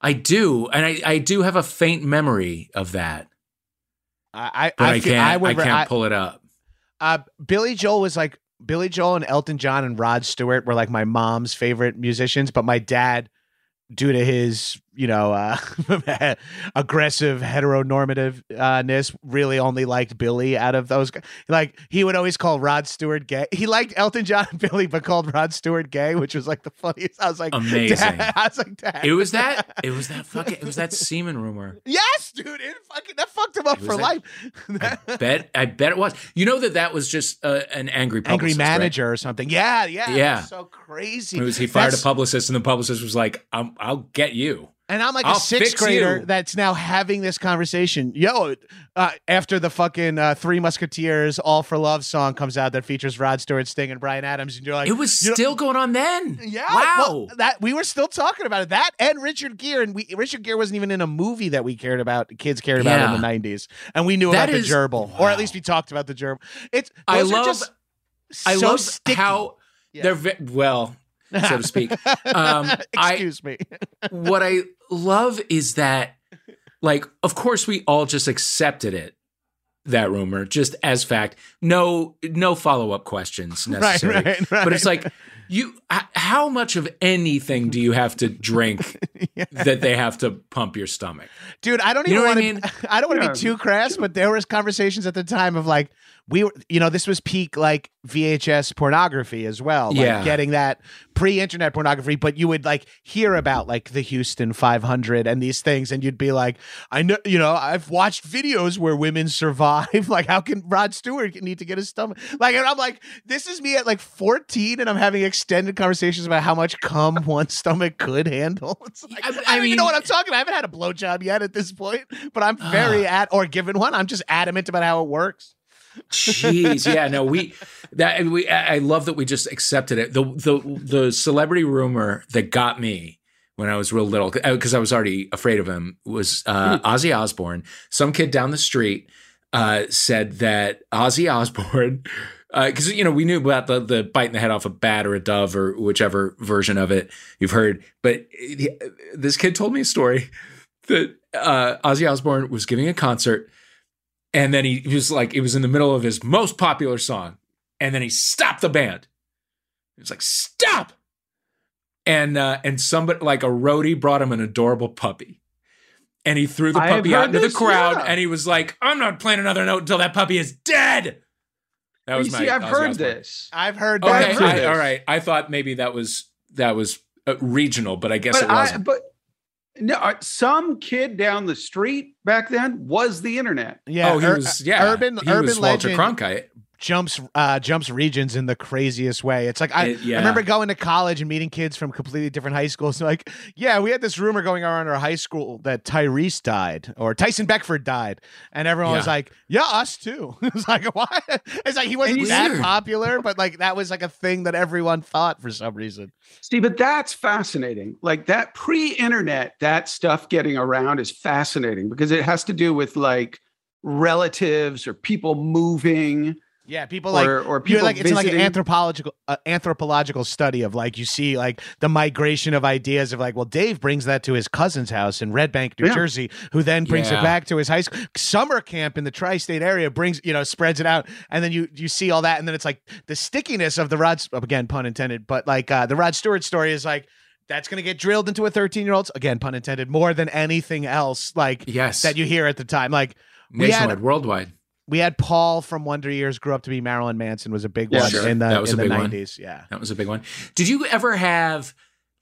I do, and I, I do have a faint memory of that, I, I, but I, can't I, would, can't I- pull it up. uh, Billy Joel was like Billy Joel and Elton John and Rod Stewart were like my mom's favorite musicians, but my dad, due to his you know, uh, *laughs* aggressive heteronormativeness really only liked Billy out of those. Like he would always call Rod Stewart gay. He liked Elton John and *laughs* Billy, but called Rod Stewart gay, which was like the funniest. I was like, Amazing. Dad. *laughs* I was like, Dad. It was that. It was that fucking. It was that semen rumor. yes, dude. It fucking that fucked him up for that- life. *laughs* Bet. I bet it was. You know that that was just uh, an angry Angry publicist, right? manager or something. Yeah, yeah, it Yeah. was so crazy. It was he fired That's- a publicist, and the publicist was like, I'm, "I'll get you." And I'm like I'll a sixth grader you. that's now having this conversation. Yo, uh, after the fucking uh, Three Musketeers All for Love song comes out that features Rod Stewart, Sting, and Bryan Adams, and you're like, It was you know- still going on then. yeah, Wow. well, that we were still talking about it. That and Richard Gere, and we Richard Gere wasn't even in a movie that we cared about. Kids cared about Yeah. in the '90s, and we knew That about is- the gerbil, or at least we talked about the gerbil. It's I love- just I so love sticky. how Yeah. they're well, so to speak. Um, *laughs* I- Excuse me. *laughs* what I love is that, like, of course, we all just accepted it. That rumor, just as fact, no, no follow up questions *laughs* Right, necessary. right, right. But it's like you, how much of anything do you have to drink that they have to pump your stomach? Dude, I don't You even know what I want to. mean? I don't want to Yeah. be too crass, but there was conversations at the time of like we were, you know, this was peak like VHS pornography as well. Like Yeah. getting that pre-internet pornography, but you would like hear about like the Houston 500 and these things, and you'd be like, I know, you know, I've watched videos where women survive. *laughs* like, how can Rod Stewart need to get his stomach? Like, and I'm like, this is me at like 14, and I'm having extended conversations about how much cum *laughs* one stomach could handle. *laughs* It's like, I- I, I don't even know what I'm talking about. I haven't had a blowjob yet at this point, but I'm very at or given one. I'm just adamant about how it works. Jeez, yeah, no, we that we. I love that we just accepted it. The the the celebrity rumor that got me when I was real little because I was already afraid of him was uh, Ozzy Osbourne. Some kid down the street uh, said that Ozzy Osbourne. *laughs* Because you know we knew about the the biting the head off a bat or a dove or whichever version of it you've heard, but he- this kid told me a story *laughs* that uh, Ozzy Osbourne was giving a concert and then he, he was like, it was in the middle of his most popular song. And then he stopped the band. He was like, stop. And uh, and somebody like a roadie brought him an adorable puppy. And he threw the puppy out heard into the crowd yeah. and he was like, I'm not playing another note until that puppy is dead. That was you my see, I've heard this. I've heard Okay, that. I've heard I- this. all right. I thought maybe that was that was uh, regional, but I guess but it wasn't. but no, uh, some kid down the street back then was the internet. Yeah, oh, he ur- was yeah. urban he urban was Walter legend Cronkite. Jumps uh jumps regions in the craziest way. It's like I, It- yeah. I remember going to college and meeting kids from completely different high schools. *laughs* like, yeah, we had this rumor going around our high school that Tyrese died or Tyson Beckford died, and everyone was like, yeah, us too. *laughs* it was like, *laughs* why? It's like he wasn't that see- popular, but like that was like a thing that everyone thought for some reason. See, but that's fascinating. Like that pre-internet, that stuff getting around is fascinating because it has to do with like relatives or people moving Yeah, people like or or You're people like it's like an anthropological uh, anthropological study of like you see like the migration of ideas of like well Dave brings that to his cousin's house in Red Bank, New Yeah. Jersey, who then brings it back to his high school summer camp in the tri-state area brings you know spreads it out and then you you see all that and then it's like the stickiness of the Rod again pun intended but like uh, the Rod Stewart story is like that's going to get drilled into a 13 year old's again pun intended more than anything else like Yes. that you hear at the time like we had- Nationwide, worldwide. We had Paul from Wonder Years grew up to be Marilyn Manson was a big Yeah, one sure. in the That was in a the big one. 90s. Yeah. That was a big one. Did you ever have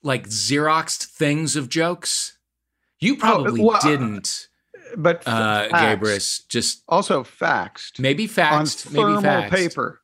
like Xeroxed things of jokes? You probably well, uh, didn't, but uh, facts. Gabrus. Just also faxed maybe on faxed, maybe thermal faxed, paper.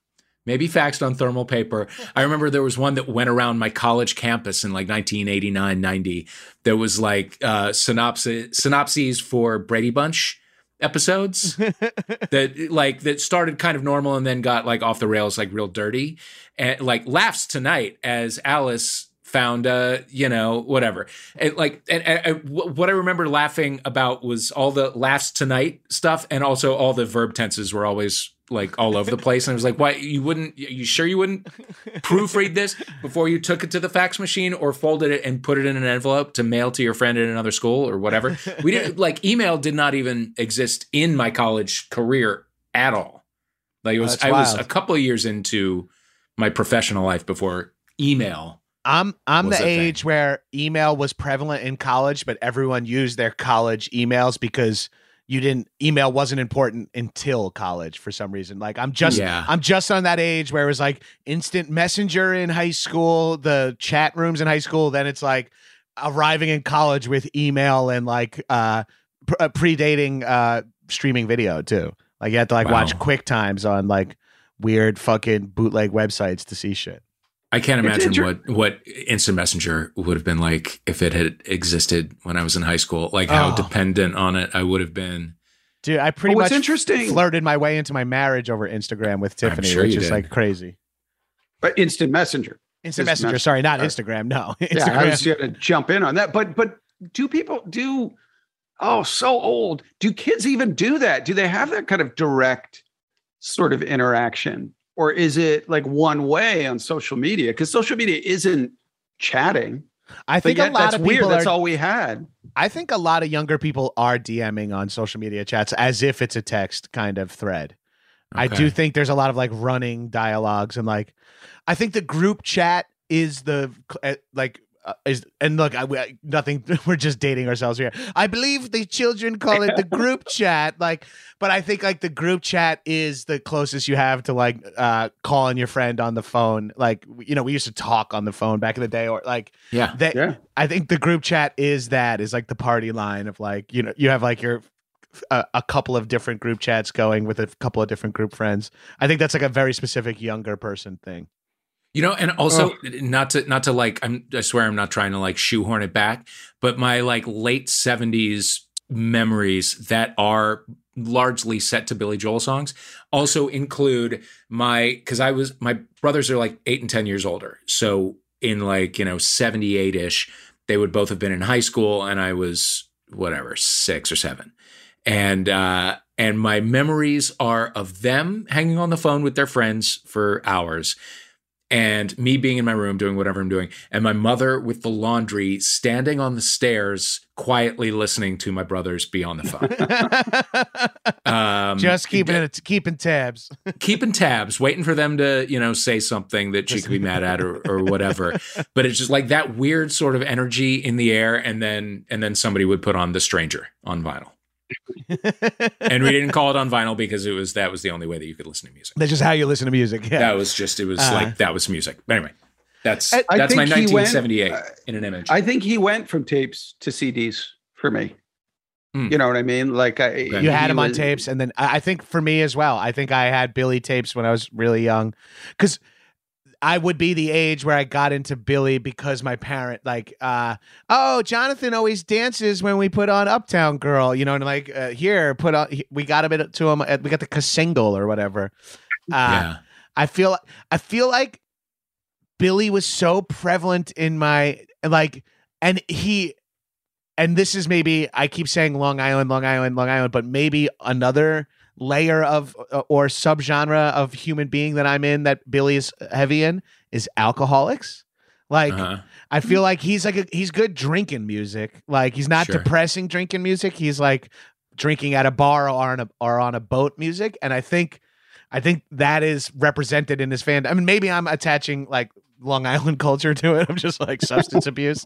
maybe faxed on thermal paper. I remember there was one that went around my college campus in like 1989, 90. There was like uh, synopsis synopses for Brady Bunch episodes *laughs* that like that started kind of normal and then got like off the rails like real dirty. And like laughs tonight as alice found uh you know whatever. And like and, and, what i remember laughing about was all the laughs tonight stuff and also all the verb tenses were always like all over the place and i was like why you wouldn't you sure you wouldn't proofread this before you took it to the fax machine or folded it and put it in an envelope to mail to your friend in another school or whatever? We didn't *laughs* like email did not even exist in my college career at all. Like it was i was a couple of years into my professional life before email I'm I'm the a thing. age where email was prevalent in college, but everyone used their college emails because you didn't email wasn't important until college for some reason. Like I'm just Yeah. I'm just on that age where it was like instant messenger in high school, the chat rooms in high school, then it's like arriving in college with email and like uh, pr- uh predating uh streaming video too. Like you had to like watch Wow. quick times on like weird fucking bootleg websites to see shit. I can't imagine inter- what what instant messenger would have been like if it had existed when I was in high school. Like how Oh. dependent on it I would have been. Dude, I pretty Well, what's much interesting- flirted my way into my marriage over Instagram with Tiffany, sure which is did. like crazy. But instant messenger. Instant Just Messenger, not- sorry, not uh, Instagram. No, *laughs* Yeah, I was going to jump in on that. But but do people do? Oh, so old. Do kids even do that? Do they have that kind of direct sort of interaction, or is it like one way on social media? Because social media isn't chatting. I But think a lot that's of weird. people That's all we had. I think a lot of younger people are DMing on social media chats as if it's a text kind of thread. I do think there's a lot of like running dialogues and like, I think the group chat is the uh, like. Uh, is and look, I, we, nothing. *laughs* We're just dating ourselves here. I believe the children call it the *laughs* group chat. Like, but I think like the group chat is the closest you have to like uh calling your friend on the phone. Like, you know, we used to talk on the phone back in the day, or like Yeah. that. Yeah. I think the group chat is that is like the party line of like you know you have like your a, a couple of different group chats going with a couple of different group friends. I think that's like a very specific younger person thing. You know, and also not to not to like I'm I swear I'm not trying to like shoehorn it back, but my like late 70s memories that are largely set to Billy Joel songs also include my cuz I was my brothers are like 8 and 10 years older. So in like, you know, 78ish, they would both have been in high school and I was whatever, 6 or 7. And uh and my memories are of them hanging on the phone with their friends for hours and me being in my room doing whatever I'm doing, and my mother with the laundry standing on the stairs quietly listening to my brothers be on the phone. *laughs* Um, Just keeping it, keeping tabs. *laughs* keeping tabs, waiting for them to, you know, say something that she could be mad at or, or whatever. *laughs* But it's just like that weird sort of energy in the air, and then and then somebody would put on The Stranger on vinyl. *laughs* and we didn't call it on vinyl because it was that was the only way that you could listen to music. That's just how you listen to music. Yeah. That was just it was Uh. like that was music. But anyway, that's I- I that's my think he went- 1978 uh, in an image. I think he went from tapes to CDs for me. Hmm. You know what I mean? Like I, Okay. you had he him on tapes, and then I I think for me as well. I think I had Billy tapes when I was really young, because I would be the age where I got into Billy because my parent like, uh, oh, Jonathan always dances when we put on Uptown Girl, you know, and like uh, here put on we got a bit to him. uh, We got the single or whatever. Uh, yeah. I feel I feel like Billy was so prevalent in my like and he and this is maybe I keep saying Long Island, Long Island, Long Island, but maybe another layer of uh, or subgenre of human being that I'm in that Billy is heavy in is alcoholics. Like Uh-huh. I feel like he's like a, he's good drinking music. Like he's not Sure. depressing drinking music. He's like drinking at a bar or on a or on a boat music. And I think I think that is represented in his fan. I mean, maybe I'm attaching like Long Island *laughs* culture to it. I'm just like substance *laughs* abuse,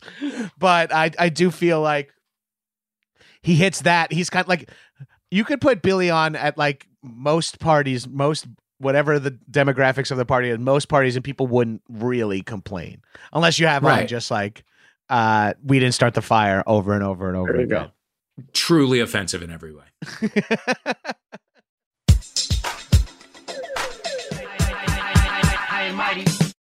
but I I do feel like he hits that. He's kind of like you could put Billy on at like most parties, most whatever the demographics of the party at most parties, and people wouldn't really complain unless you have on just like uh we didn't start the fire over and over and over There you again. Truly offensive in every way. *laughs*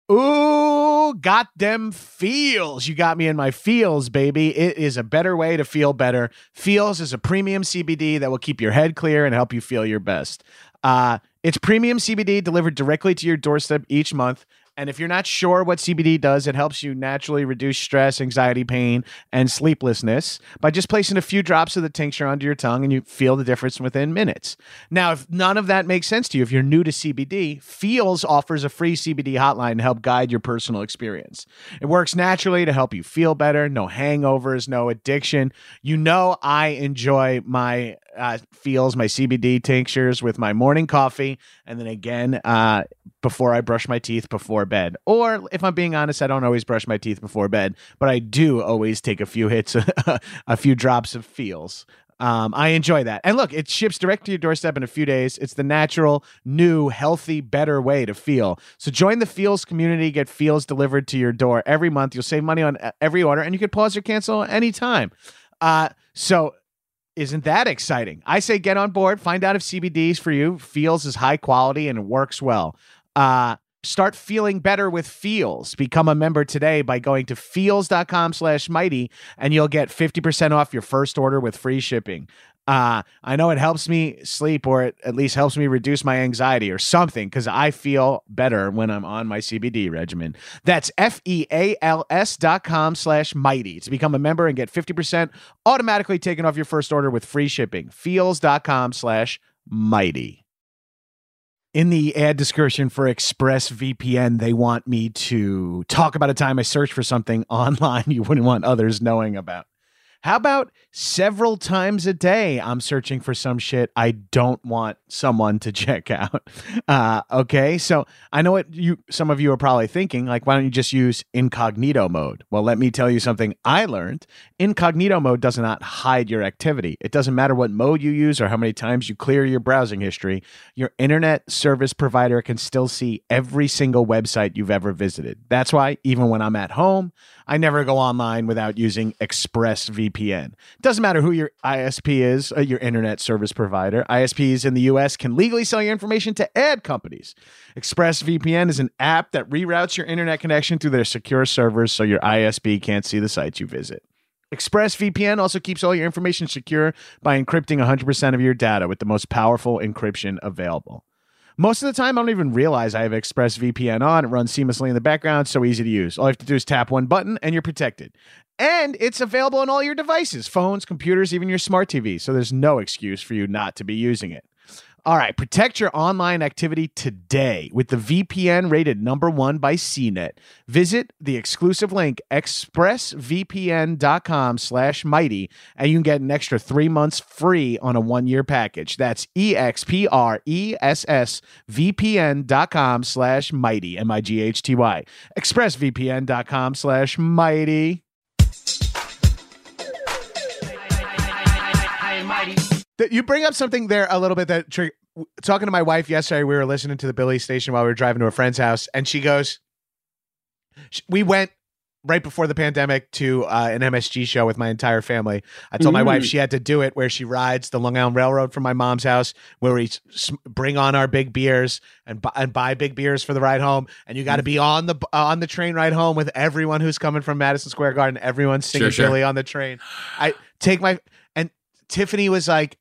Ooh, got them feels. You got me in my feels, baby. It is a better way to feel better. Feals is a premium CBD that will keep your head clear and help you feel your best. Uh, it's premium CBD delivered directly to your doorstep each month. And if you're not sure what CBD does, it helps you naturally reduce stress, anxiety, pain, and sleeplessness by just placing a few drops of the tincture under your tongue and you feel the difference within minutes. Now, if none of that makes sense to you, if you're new to CBD, Feals offers a free CBD hotline to help guide your personal experience. It works naturally to help you feel better, no hangovers, no addiction. You know, I enjoy my uh, feals my CBD tinctures with my morning coffee, and then again uh, before I brush my teeth before bed. Or if I'm being honest, I don't always brush my teeth before bed, but I do always take a few hits, *laughs* a few drops of feals. Um, I enjoy that. And look, it ships direct to your doorstep in a few days. It's the natural, new, healthy, better way to feel. So join the Feals community, get Feals delivered to your door every month. You'll save money on uh, every order, and you can pause or cancel anytime. Uh, so isn't that exciting? I say get on board, find out if CBDs for you feals is high quality and works well. Uh, start feeling better with feals become a member today by going to feals.com slash mighty and you'll get 50% off your first order with free shipping uh, i know it helps me sleep or it at least helps me reduce my anxiety or something because i feel better when i'm on my cbd regimen. That's f-e-a-l-s dot com slash mighty to become a member and get 50% automatically taken off your first order with free shipping. Feals dot com slash mighty. In the ad description for ExpressVPN, they want me to talk about a time I searched for something *laughs* online you wouldn't want others knowing about. How about several times a day I'm searching for some shit I don't want someone to *laughs* check out? Uh, okay, so I know what you some of you are probably thinking, like, why don't you just use incognito mode? Well, let me tell you something I learned. Incognito mode does not hide your activity. It doesn't matter what mode you use or how many times you clear your browsing history. Your internet service provider can still see every single website you've ever visited. That's why even when I'm at home, I never go online without using ExpressVPN. Doesn't matter who your ISP is, uh, your internet service provider. ISPs in the US can legally sell your information to ad companies. ExpressVPN is an app that reroutes your internet connection through their secure servers so your ISP can't see the sites you visit. ExpressVPN also keeps all your information secure by encrypting 100% of your data with the most powerful encryption available. Most of the time, I don't even realize I have ExpressVPN on. It runs seamlessly in the background, so easy to use. All you have to do is tap one button and you're protected. And it's available on all your devices phones, computers, even your smart TV. So there's no excuse for you not to be using it. All right, protect your online activity today with the VPN rated number one by CNET. Visit the exclusive link expressvpn.com slash mighty and you can get an extra three months free on a one-year package. That's E E-X-P-R-E-S-S VPN.com slash mighty, M-I-G-H-T-Y. expressvpn.com slash mighty. That you bring up something there a little bit that tr- talking to my wife yesterday we were listening to the billy station while we were driving to a friend's house and she goes we went right before the pandemic to uh, an msg show with my entire family. I told my wife mm. she had to do it where she rides the long island railroad from my mom's house where we s- bring on our big beers and, bu- and buy big beers for the ride home and you got to mm. be on the uh, on the train ride home with everyone who's coming from madison square garden everyone's singing Sure, sure. billy on the train. I take my and tiffany was like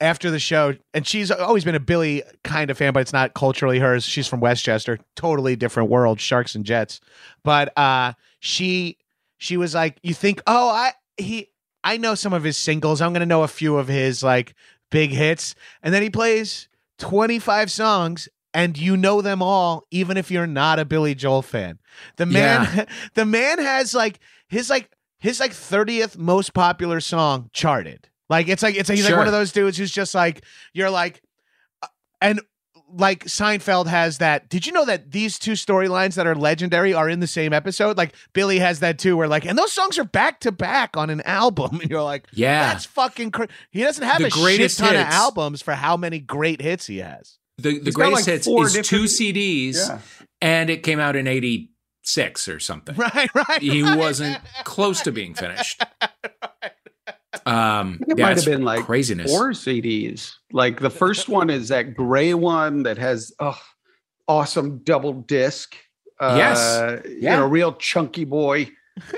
after the show, and she's always been a Billy kind of fan, but it's not culturally hers. She's from Westchester, totally different world, Sharks and Jets. But uh, she she was like, "You think? Oh, I he I know some of his singles. I'm gonna know a few of his like big hits, and then he plays 25 songs." And you know them all, even if you're not a Billy Joel fan. The man, *laughs* the man has like his like his like 30th most popular song charted. Like it's like it's like, he's like one of those dudes who's just like you're like uh, and like Seinfeld has that. Did you know that these two storylines that are legendary are in the same episode? Like Billy has that too, where like, and those songs are back to back on an album, *laughs* and you're like, Yeah. that's fucking. Cra-. He doesn't have The a shit greatest ton of albums for how many great hits he has. The the He's greatest like, hits four is two CDs, Yeah. and it came out in '86 or something. *laughs* Right, right. He right. wasn't close to being finished. *laughs* Um, It yeah, might have been like craziness. four CDs. Like the first one is that gray one that has oh, awesome double disc. Uh, Yes. You Yeah. know, real chunky boy.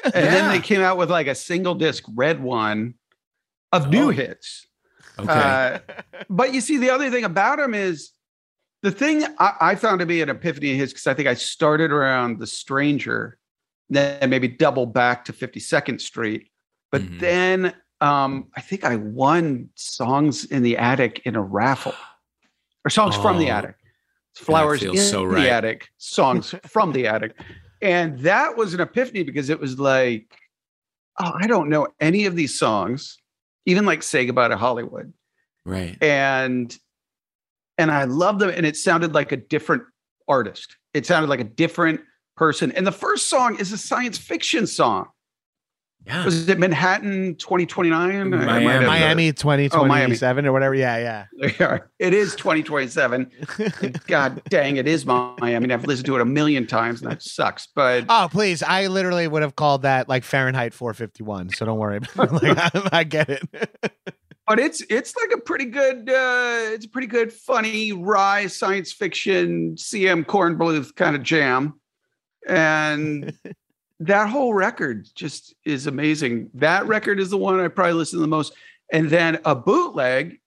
And then they came out with like a single disc red one of new Oh. hits. Okay. Uh, but you see, the other thing about him is the thing I, I found to be an epiphany in his because I think I started around The Stranger, then maybe double back to 52nd Street. But Mhm. then um, I think I won Songs in the Attic in a raffle or Songs from the Oh, Attic. Flowers in so the right. Attic, Songs *laughs* from the Attic. And that was an epiphany because it was like, oh, I don't know any of these songs, even like Say Goodbye to Hollywood. Right. and and I loved them, and it sounded like a different artist. It sounded like a different person. And the first song is a science fiction song. Yeah. Was it Manhattan 2029? I might Miami. have- Miami Oh, 2027 or whatever. Yeah, yeah. There you are. It is 2027. *laughs* God dang, it is Miami. I mean, I've listened to it a million times, and that sucks. But Oh, please. I literally would have called that like Fahrenheit 451. So don't worry. *laughs* like, I, I get it. *laughs* but it's it's like a pretty good uh it's a pretty good funny wry science fiction C. M. Kornbluth kind of jam and that whole record just is amazing. That record is the one i probably listen to the most. And then a bootleg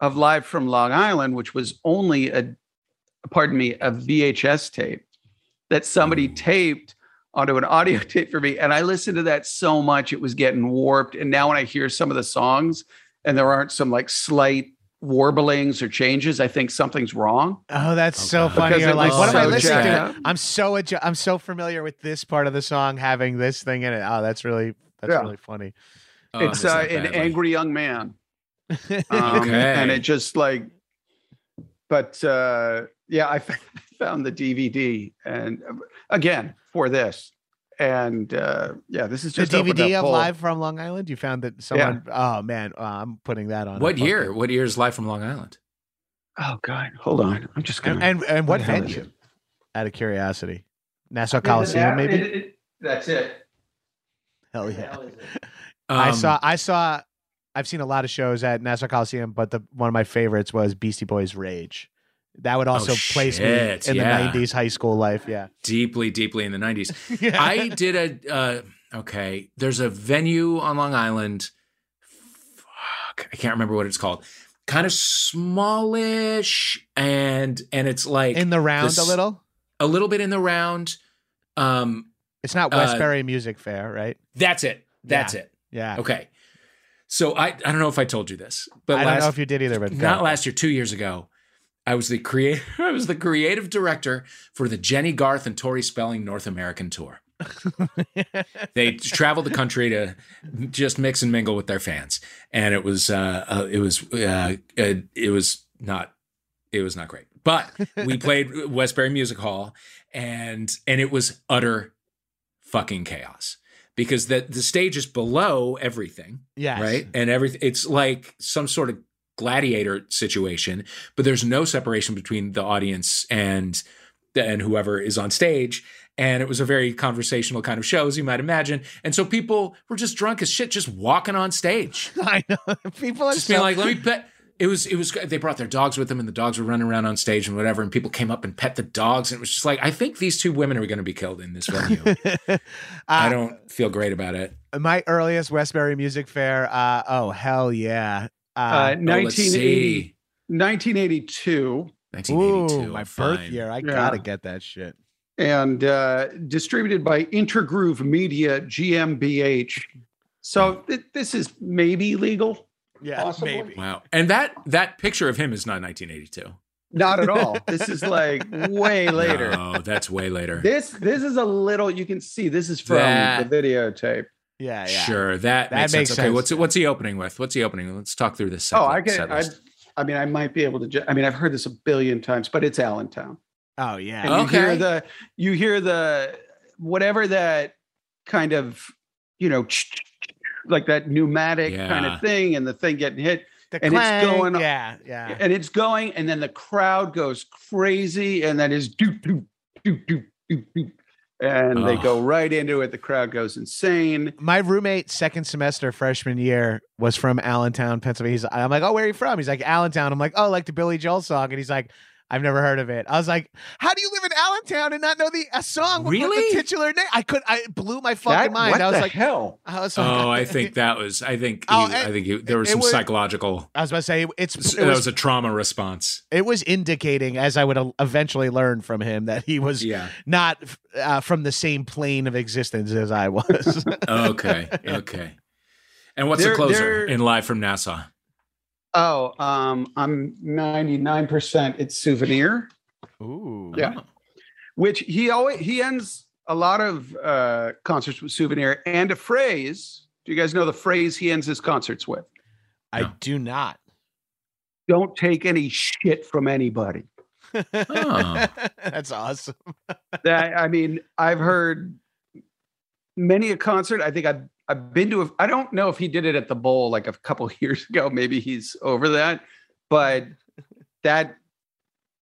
of live from long island which was only a pardon me a vhs tape that somebody mm. taped onto an *laughs* audio tape for me. And i listened to that so much it was getting warped. And now when i hear some of the songs and there aren't some like slight warblings or changes, I think something's wrong. Oh, that's so funny. Because You're like, was what am I listening to? I'm so adju- I'm so familiar with this part of the song having this thing in it. Oh, that's really that's Yeah. really funny. Oh, it's miss uh, an badly. angry young man. *laughs* Um, Okay. And it just like, but uh, yeah, I *laughs* found the DVD and uh, again for this. And uh, yeah, this is The just opened DVD of full. Live from Long Island. You found that someone. Oh man, uh, I'm putting that on. What year? fucking- What year is Live from Long Island? Oh God, hold on. I'm just gonna. And and, and what the venue? Out of curiosity, Nassau Coliseum, maybe. It- it- that's it. Hell yeah. hell is it? *laughs* I Um, saw. I saw. I've seen a lot of shows at Nassau Coliseum, but the one of my favorites was Beastie Boys Rage. That would also place me Oh, in yeah. the '90s high school life. Yeah. deeply, deeply in the '90s. *laughs* I did a uh, okay. There's a venue on Long Island. Fuck, I can't remember what it's called. Kind of smallish, and and it's like in the round this- a little. a little bit in the round. Um, It's not uh, Westbury Music Fair, right? that's it. That's it. Yeah. Okay. So I I don't know if I told you this, but I last, don't know if you did either, but not last year, two years ago, I was the creative. *laughs* I was the creative director for the Jennie Garth and Tori Spelling North American tour. *laughs* they traveled the country to just mix and mingle with their fans, and it was uh, uh, it was uh, it, it was not it was not great. But we *laughs* played Westbury Music Hall, and and it was utter fucking chaos because the the stage is below everything Yeah. right? And everything it's like some sort of gladiator situation, but there's no separation between the audience and and whoever is on stage. And it was a very conversational kind of show, as you might imagine. And so people were just drunk as shit, just walking on stage, *laughs* I know. People are just so, being like, "Let me pet." It was it was. They brought their dogs with them, and the dogs were running around on stage and whatever. And people came up and pet the dogs, and it was just like, I think these two women are going to be killed in this venue. *laughs* I Uh, don't feel great about it. My earliest Westbury Music Fair. Uh, oh hell yeah! Uh, Uh, Oh, 1980, 1982. 1982. ooh, my fine. birth year. I Yeah. gotta get that shit. and uh, distributed by Intergroove Media GmbH. So th- this is maybe legal. Yeah, Possibly. maybe. Wow. And that that picture of him is not 1982. Not at all. *laughs* this is like way later. Oh, that's way later. This this is a little. You can see this is from That- the videotape. Yeah, yeah. Sure, that, That makes, makes sense. Okay, sense. what's what's he opening with? What's he opening? with? Let's talk through this. Set, Oh, I set can. I. I mean, I might be able to. Ju- I mean, I've heard this a billion times, but it's Allentown. Oh yeah. And you hear the you hear the whatever that kind of you know like that pneumatic kind of thing, and the thing getting hit. the and it's clang, going- Yeah, yeah. and it's going, and then the crowd goes crazy, and then is doop doop doop doop doop doop, and they go right into it. The crowd goes insane. My roommate, second semester freshman year, was from Allentown, Pennsylvania. He's, I'm like, oh, where are you from? He's like, Allentown. I'm like, oh, like the Billy Joel song, and he's like. I've never heard of it. I was like, "How do you live in Allentown and not know the a song? with- with the titular name? I could. I blew my fucking That- mind. What I was the like, hell? I was like, oh, I think *laughs* that was. I think. He, Oh, I think he, there was some was- psychological. I was about to say it's it that was, was a trauma response. it was indicating, as I would eventually learn from him, that he was Yeah. not uh, from the same plane of existence as I was. Okay. *laughs* Okay. And what's They're- the closer they're- in live from Nassau? Oh, um, I'm 99% it's souvenir, Ooh, Yeah. which he always he ends a lot of uh concerts with souvenir and a phrase. Do you guys know the phrase he ends his concerts with? I No. do not. don't take any shit from anybody. Oh. *laughs* That's awesome. That I mean, I've heard many a concert. I think I've I've been to. A, I don't know if he did it at the bowl like a couple *laughs* years ago. Maybe he's over that, but that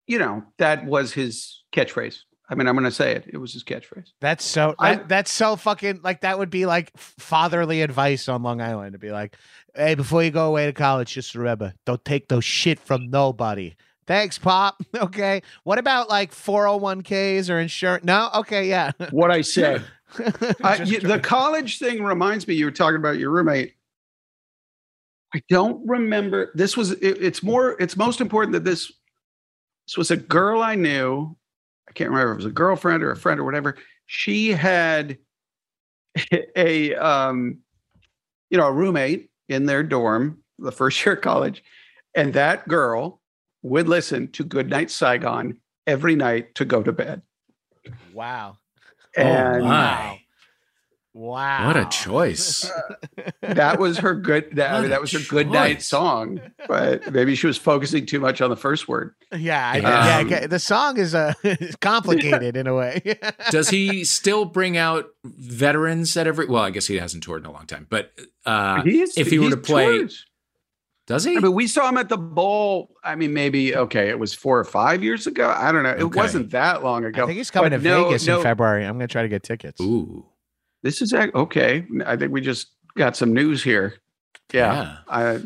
you know that was his catchphrase. I mean, I'm going to say it. It was his catchphrase. That's so I- that, that's so fucking like that would be like fatherly advice on Long Island to be like, hey, before you go away to college, just remember, don't take those shit from nobody. Thanks, Pop. *laughs* Okay. What about like 401ks or insurance? No? Okay, yeah. What I *laughs* said. You- the college thing reminds me. You were talking about your roommate. I don't remember. This was. It, it's more. It's most important that this. This was a girl I knew. I can't remember if it was a girlfriend or a friend or whatever. She had *laughs* a um, you know, a roommate in their dorm the first year of college, and that girl would listen to Goodnight Saigon every night to go to bed. wow. And oh my. Wow. What a choice. *laughs* that was her good that, I mean, that was her good night song but maybe she was focusing too much on the first word Yeah, I, Um, yeah. okay, The song is uh, *laughs* is complicated in a way. *laughs* Does he still bring out veterans at every? Well, I guess he hasn't toured in a long time. But uh, if he were to play, tours. Does he? I mean, we saw him at the bowl i mean maybe okay it was four or five years ago i don't know it Okay. wasn't that long ago I think he's coming But to no- Vegas no, in February. I'm going to try to get tickets. Ooh, this is ac- okay i think we just got some news here yeah, I,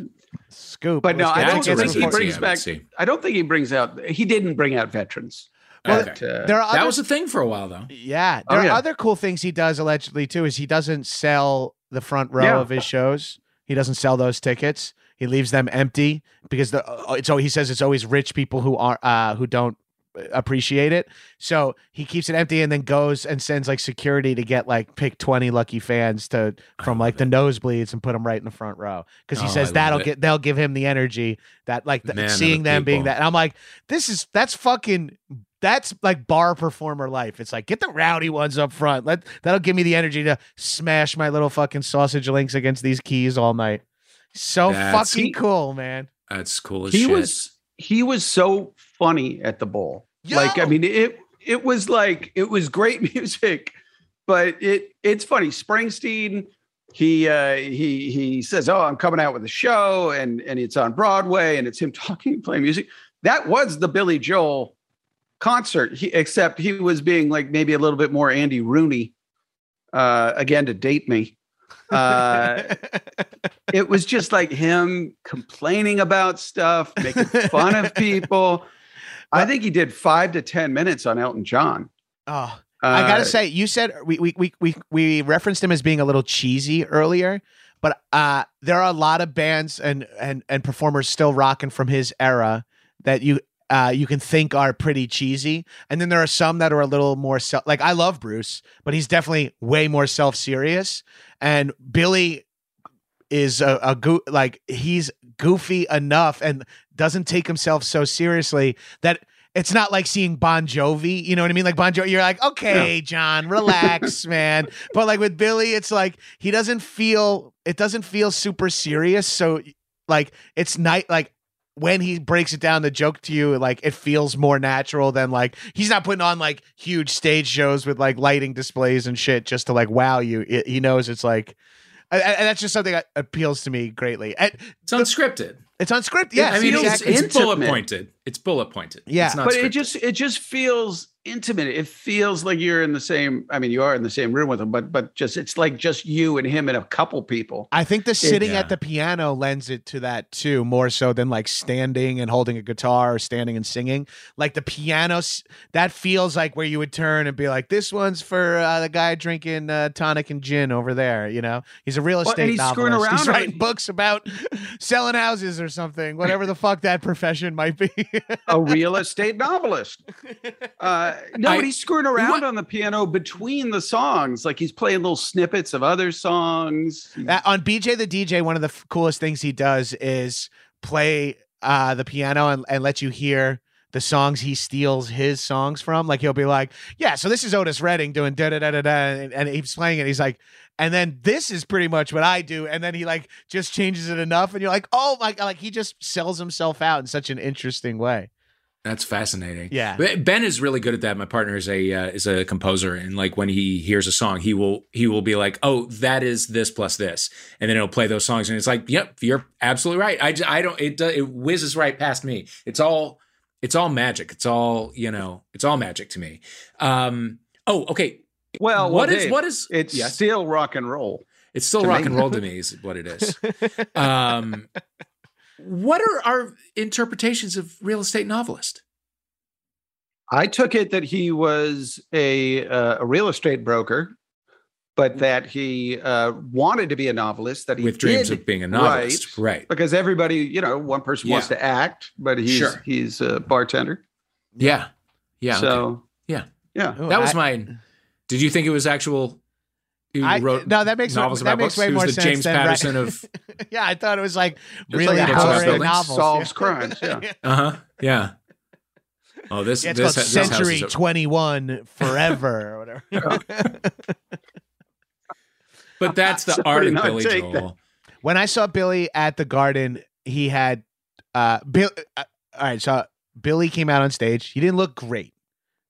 Scoop. But no, I don't think he brings back- I don't think he brings out he didn't bring out veterans Well, But, uh, There are that was a thing for a while, though. Yeah, Oh, there yeah. are other cool things he does allegedly too. Is he doesn't sell the front row Yeah. of his shows. He doesn't sell those tickets. He leaves them empty because the uh, it's al- he says it's always rich people who are uh, who don't appreciate it. So he keeps it empty and then goes and sends like security to get like pick twenty lucky fans to from like the nosebleeds and put them right in the front row because he Oh, says I that'll get they'll give him the energy that like the, seeing the them being that. And I'm like, this is that's fucking that's like bar performer life. It's like get the rowdy ones up front. Let that'll give me the energy to smash my little fucking sausage links against these keys all night. So That's- fucking cool, man. That's cool as he shit. was he was so funny at the bowl. Like I mean it it was like it was great *laughs* music, but it it's funny. Springsteen he uh he he says, "Oh, I'm coming out with a show and and it's on Broadway and it's him *laughs* talking playing music." That was the Billy Joel concert. He except he was being like maybe a little bit more Andy Rooney uh again to date me. *laughs* Uh it was just like him complaining about stuff, making fun of people. I think he did five to ten minutes on Elton John. oh, Uh, I gotta say, you said we we we we we referenced him as being a little cheesy earlier, but uh, there are a lot of bands and and and performers still rocking from his era that you uh you can think are pretty cheesy, and then there are some that are a little more self. Like I love Bruce, but he's definitely way more self serious, and Billy is a, a goo like he's goofy enough and doesn't take himself so seriously that it's not like seeing Bon Jovi, you know what I mean? Like Bon Jovi, you're like, okay, John, relax, *laughs* man. But like with Billy, it's like he doesn't feel it doesn't feel super serious. So like it's night like when he breaks it down to joke to you, like it feels more natural than like he's not putting on like huge stage shows with like lighting displays and shit just to like wow you. It, he knows it's like, and, and that's just something that appeals to me greatly. And It's unscripted. it's unscripted. Yeah, I mean, feels it's, it's bullet pointed. It's bullet pointed. Yeah. it's not but scripted. it just it just feels intimate. It feels like you're in the same. I mean, you are in the same room with him, but but just it's like just you and him and a couple people. I think the sitting yeah. at the piano lends it to that too, more so than like standing and holding a guitar or standing and singing. Like the piano, that feels like where you would turn and be like, "This one's for uh, the guy drinking uh, tonic and gin over there." You know, he's a real Well, and estate he's screwing novelist. He's around on- writing books about *laughs* selling houses or something, whatever the fuck that profession might be. A real estate novelist. *laughs* Uh, no, I- but he's screwing around What- on the piano between the songs. Like he's playing little snippets of other songs. Uh, on BJ the DJ, one of the f- coolest things he does is play uh, the piano and, and let you hear the songs he steals his songs from. Like he'll be like, "Yeah, so this is Otis Redding doing da da da da da," and, and he's playing it. He's like, and then this is pretty much what I do, and then he like just changes it enough, and you're like, "Oh my god!" Like he just sells himself out in such an interesting way. That's fascinating. Yeah. Ben is really good at that. My partner is a uh, is a composer, and like when he hears a song, he will he will be like, "Oh, that is this plus this," and then he'll play those songs, and it's like, "Yep, you're absolutely right." I I don't it do- it whizzes right past me. It's all it's all magic. It's all you know. It's all magic to me. Um. Oh, okay. Well, what well, is Dave, what is It's yes? still rock and roll. It's still rock me. and roll to me, is what it is. *laughs* Um, what are our interpretations of real estate novelist? I took it that he was a uh, a real estate broker, but that he uh, wanted to be a novelist. That he With dreams of being a novelist, right? Because everybody, you know, one person wants to act, but he's Sure. he's a bartender. Yeah, yeah. okay. so Yeah. yeah. Ooh, that was I- my. Did you think it was actual? Who I- wrote no, that makes novels that about makes books? way He was more the sense James than right- Patterson of. *laughs* yeah, I thought it was like Just really like a horror house novels. solves yeah. crimes, yeah. *laughs* Uh huh. Yeah. Oh, this Yeah, it's this, called this house Century is a- 21 Forever or whatever. *laughs* But that's the Somebody art of not Billy take Joel. when I saw Billy at the garden, he had uh Bill uh, all right, so Billy came out on stage. He didn't look great.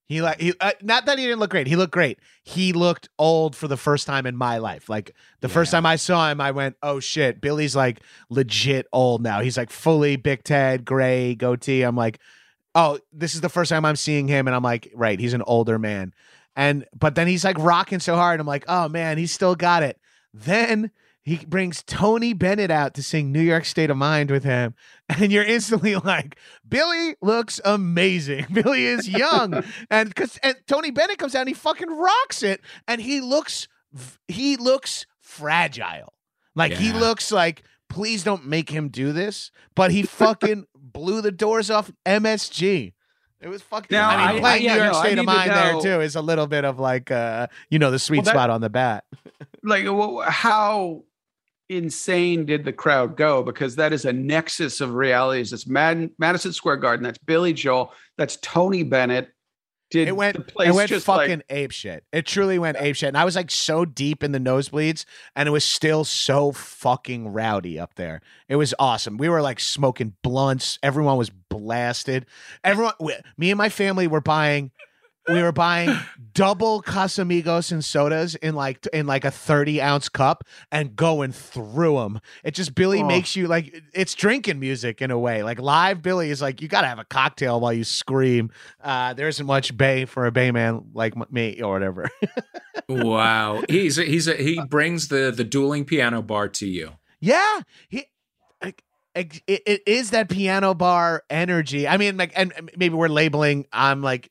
He like he uh, not that he didn't look great. He looked great. He looked old for the first time in my life. Like the first time I saw him, I went, "Oh shit, Billy's like legit old now. He's like fully big Ted, gray goatee." I'm like, "Oh, this is the first time I'm seeing him," and I'm like, "Right, he's an older man." And but then he's like rocking so hard. I'm like, "Oh man, he's still got it." Then he brings Tony Bennett out to sing New York State of Mind with him. *laughs* And you're instantly *laughs* like, Billy looks amazing. *laughs* Billy is young. and because and Tony Bennett comes out and he fucking rocks it. And he looks he looks fragile. Like he looks like, please don't make him do this. But he fucking blew the doors off MSG. It was fucking. Now, I mean, playing I- yeah, New York no, State of Mind there too is a little bit of like, uh, you know, the sweet Well, that- spot on the bat. like wh- how insane did the crowd go because that is a nexus of realities it's Mad- madison square garden that's billy joel that's tony bennett did It went. the place It went fucking like ape shit. It truly went ape shit, and I was like so deep in the nosebleeds, and it was still so fucking rowdy up there. It was awesome. We were like smoking blunts. Everyone was blasted. Everyone, we, me and my family were buying. We were buying double Casamigos and sodas in like in like a thirty ounce cup and going through them. It just Billy Oh. makes you like it's drinking music in a way. Like live Billy is like you got to have a cocktail while you scream. Uh, there isn't much bay for a bay man like me or whatever. *laughs* wow, he's a, he's a, he brings the the dueling piano bar to you. yeah, he. It, it is that piano bar energy. I mean, like, and and maybe we're labeling. I'm like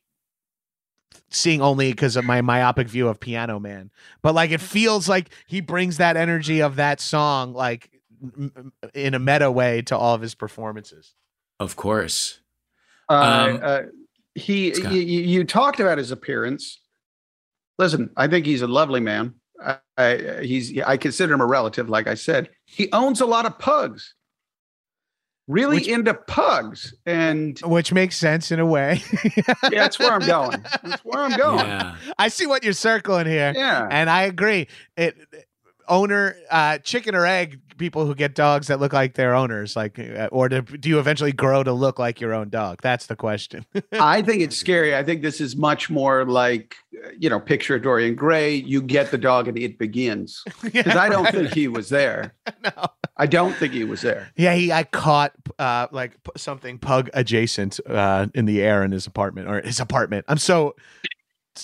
seeing only because of my myopic view of Piano Man, but like it feels like he brings that energy of that song, like m- m- in a meta way, to all of his performances. Of course. uh, Um, uh, he Scott. you, you you talked about his appearance listen i think he's a lovely man I, I he's i consider him a relative like i said he owns a lot of pugs really Which- into pugs and Which makes sense in a way. *laughs* yeah that's where i'm going that's where i'm going Yeah. *laughs* I see what you're circling here. yeah And I agree. It owner uh chicken or egg people who get dogs that look like their owners like uh, or do, do you eventually grow to look like your own dog that's the question *laughs* I think it's scary. I think this is much more like, uh, you know, picture Dorian Gray. You get the dog and it begins. *laughs* Because I don't think he was there. *laughs* no. I don't think he was there. yeah he i caught uh like something pug adjacent uh in the air in his apartment or his apartment i'm so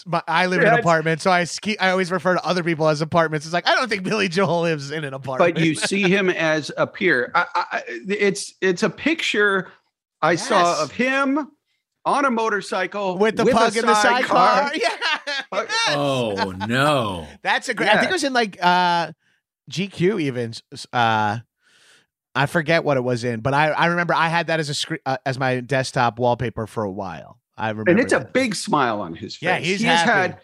my, I live in an apartment, so I ski, I always refer to other people as apartments. It's like I don't think Billy Joel lives in an apartment. But you *laughs* see him as a peer. I, I, it's it's a picture I saw of him on a motorcycle with the a pug in the sidecar. sidecar. *laughs* Yeah. Pug- Oh no. *laughs* That's a great. I think it was in like uh GQ even. Uh, I forget what it was in, but I I remember I had that as a screen uh, as my desktop wallpaper for a while. I remember, and it's a big smile on his face. Yeah, he's he has happy. had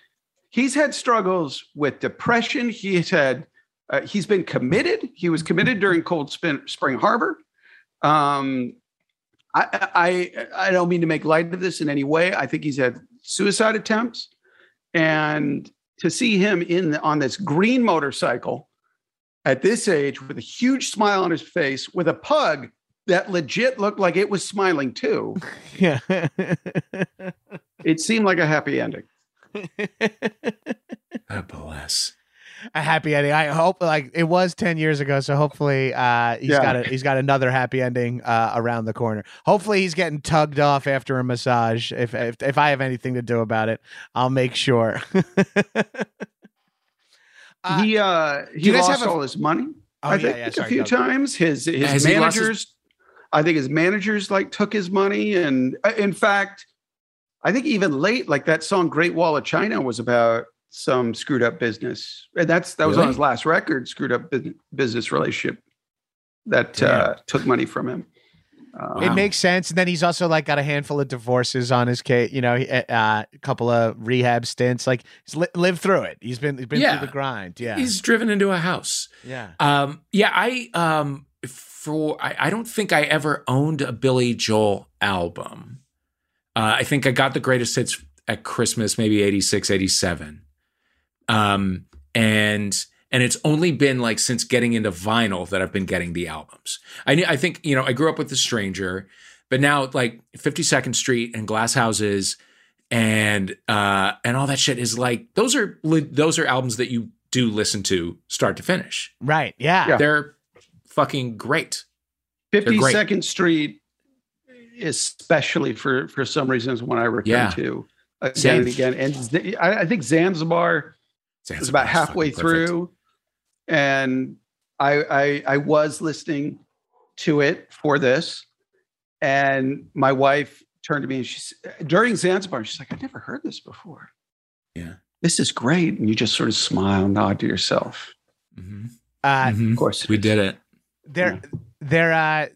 he's had struggles with depression. He's had uh, he's been committed. He was committed during Cold Spin, Spring Harbor. Um, I, I I don't mean to make light of this in any way. I think he's had suicide attempts, and to see him in the, on this green motorcycle at this age with a huge smile on his face with a pug that legit looked like it was smiling too. *laughs* Yeah. *laughs* It seemed like a happy ending. *laughs* God bless. a happy ending. I hope like it was 10 years ago, so hopefully uh he's Yeah. got a he's got another happy ending uh around the corner. Hopefully he's getting tugged off after a massage. If if if I have anything to do about it, I'll make sure. Uh, he uh he lost have a- all his money. oh, I yeah, think yeah, a few go. times. His his Has his- managers, I think his managers like took his money, and uh, in fact, I think even late, like that song "Great Wall of China" was about some screwed up business, and that's that was on his last record, screwed up business relationship that uh, took money from him. Uh, It makes sense. And then he's also like got a handful of divorces on his case. You know, uh, a couple of rehab stints. Like he's li- lived through it. He's been he's been Yeah. through the grind. Yeah, He's driven into a house. yeah. Um, yeah, I um for I, I don't think I ever owned a Billy Joel album. Uh, I think I got the greatest hits at Christmas, maybe 86, 87. Um, and and it's only been like since getting into vinyl that I've been getting the albums. I knew, I think you know I grew up with The Stranger, but now like 52nd Street and Glass Houses and uh and all that shit is like those are li- those are albums that you do listen to start to finish. Right. Yeah. Yeah. They're fucking great. great. 52nd Street, especially for for some reasons, when I return Yeah. to again Same. and again, and Z- I, I think Zanzibar is about halfway fucking perfect. through, and I, I I was listening to it for this, and my wife turned to me and she's during Zanzibar. She's like, I've never heard this before. Yeah. This is great." And you just sort of smile, nod to yourself. Mhm. Uh, Mhm. Of course, We is. did it. They're they're uh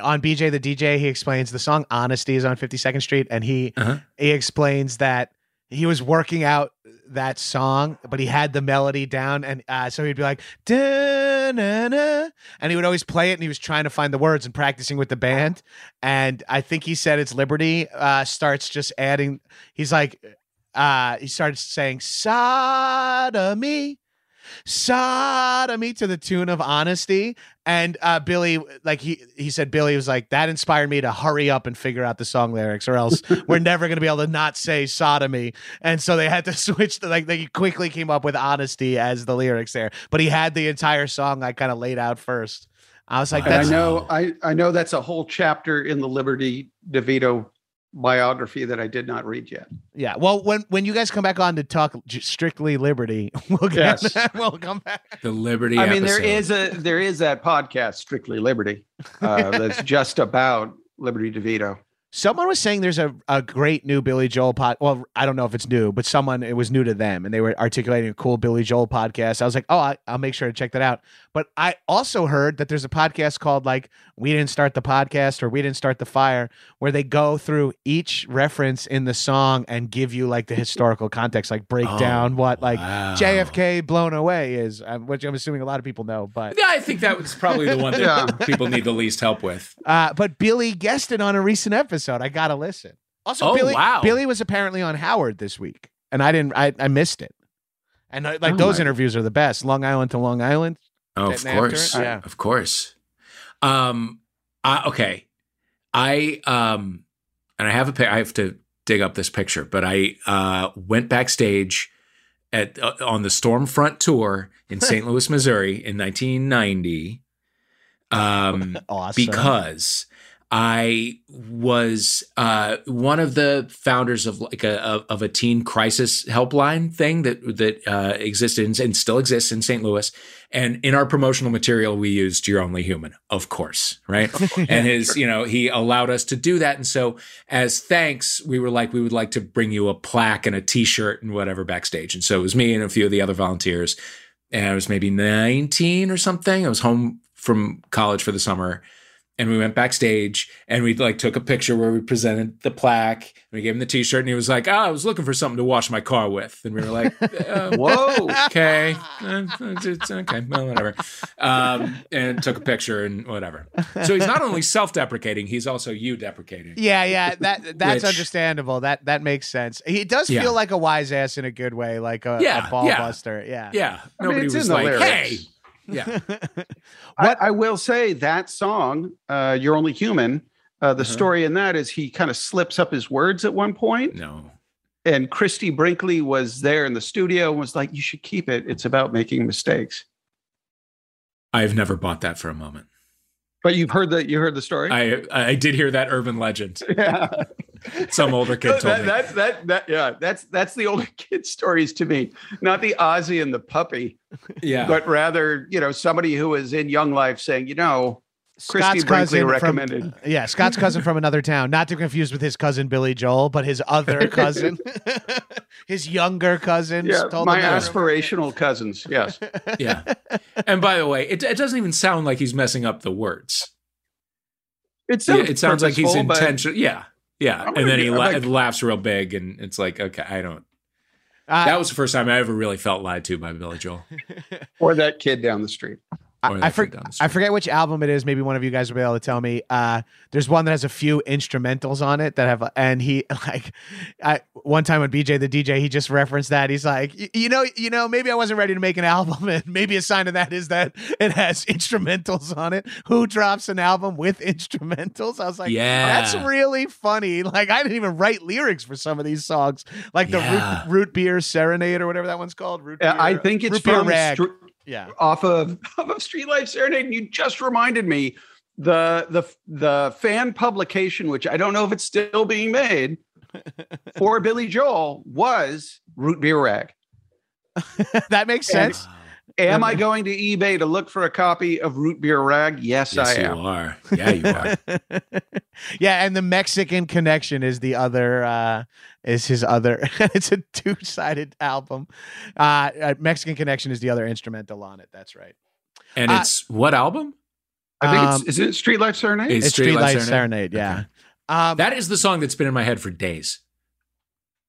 on BJ the DJ he explains the song Honesty is on 52nd Street and he Uh-huh. he explains that he was working out that song but he had the melody down and uh, so he'd be like da na na and he would always play it and he was trying to find the words and practicing with the band and I think he said it's Liberty uh starts just adding he's like uh he started saying sodomy sodomy to the tune of honesty. And uh billy like he he said billy was like that inspired me to hurry up and figure out the song lyrics or else *laughs* we're never going to be able to not say sodomy. And so they had to *laughs* switch to like they quickly came up with honesty as the lyrics there. But he had the entire song like kind of laid out first. I was like. I know I, I know that's a whole chapter in the Liberty DeVito biography that I did not read yet. yeah well when when you guys come back on to talk strictly liberty *laughs* we'll get Yes. *laughs* we'll come back The Liberty. I mean, there episode. is a there is that podcast, Strictly Liberty, uh, that's *laughs* just about Liberty DeVito. Someone was saying there's a, a great new Billy Joel pod. Well, I don't know if it's new, but someone it was new to them, and they were articulating a cool Billy Joel podcast. I was like, oh, I, I'll make sure to check that out. But I also heard that there's a podcast called like "We Didn't Start the Podcast" or "We Didn't Start the Fire," where they go through each reference in the song and give you like the historical context, like break Oh, down what like wow. JFK blown away is, um, which I'm assuming a lot of people know. But Yeah, I think that was probably the one that *laughs* Yeah. people need the least help with. Uh, but Billy guested on a recent episode. I gotta listen. Also, Oh, Billy, wow. Billy was apparently on Howard this week, and I didn't. I, I missed it. And uh, like Oh, those my- interviews are the best. Long Island to Long Island. Oh, of course. Yeah. Of course. Um I, okay. I um and I have a I have to dig up this picture, but I uh went backstage at uh, on the Storm Front tour in *laughs* St. Louis, Missouri in 1990. Um Awesome. because I was uh, one of the founders of like a of, a teen crisis helpline thing that that uh, existed and still exists in St. Louis. And in our promotional material, we used "You're Only Human," of course, right? and his, you know, he allowed us to do that. And so, as thanks, we were like, we would like to bring you a plaque and a T-shirt and whatever backstage. And so it was me and a few of the other volunteers. And I was maybe 19 or something. I was home from college for the summer and we went backstage and we like took a picture where we presented the plaque and we gave him the t-shirt and he was like oh i was looking for something to wash my car with and we were like *laughs* uh, Whoa. okay Uh, it's okay well whatever um, and took a picture and whatever so he's not only self-deprecating he's also you deprecating Yeah, yeah, that that's Which- understandable. That that makes sense. He does Yeah. feel like a wise ass in a good way, like a, Yeah, a ball yeah. buster. Yeah. yeah I mean, nobody it's was in like lyrics. hey yeah *laughs* I, I will say that song, uh, "You're Only Human." Uh, the Uh-huh. story in that is he kind of slips up his words at one point, no and Christie Brinkley was there in the studio and was like, "You should keep it. It's about making mistakes." i've never bought that for a moment But you've heard the you heard the story. i i did hear that urban legend *laughs* yeah. some older kid told that, me that, that, that, yeah, that's that's the older *laughs* kid stories to me, not the Ozzy and the puppy, yeah but rather, you know, somebody who was in Young Life saying, you know, Christie Scott's Brinkley cousin recommended. From, *laughs* yeah, Scott's cousin from another town. Not to confuse with his cousin Billy Joel, but his other cousin, his younger cousins. yeah, my aspirational cousins. Yes. yeah. And by the way, it, it doesn't even sound like he's messing up the words. It Yeah, sounds, it sounds like he's intentional. Yeah. Yeah. I'm And then be- he la- like- laughs real big. And it's like, okay, I don't. Uh, That was the first time I ever really felt lied to by Billy Joel. *laughs* Or that kid down the street. Or I, I, for, kid down the I forget which album it is. Maybe one of you guys will be able to tell me. Uh, there's one that has a few instrumentals on it that have, and he *laughs* like, I one time when BJ the DJ, he just referenced that. He's like, you know, you know, maybe I wasn't ready to make an album, *laughs* and maybe a sign of that is that it has *laughs* instrumentals on it. Who drops an album with instrumentals? I was like, Yeah. that's really funny. Like I didn't even write lyrics for some of these songs, like the Yeah. root, root beer serenade or whatever that one's called. Root beer, I think it's root beer from rag. Str- yeah. off of *laughs* off of Streetlife Serenade, and you just reminded me the the the fan publication, which I don't know if it's still being made *laughs* for Billy Joel, was Root Beer Rag. *laughs* that makes And- sense. Am I going to eBay to look for a copy of Root Beer Rag? Yes, Yes, I you am. are. Yeah, you are. yeah, and the Mexican connection is the other uh is his other *laughs* it's a two-sided album. Uh, uh Mexican connection is the other instrumental on it. That's right. And Uh, it's what album? I think Um, it's is it Streetlife Serenade? It's It's Street Light Streetlight Serenade? Serenade, yeah. Okay. Um That is the song that's been in my head for days.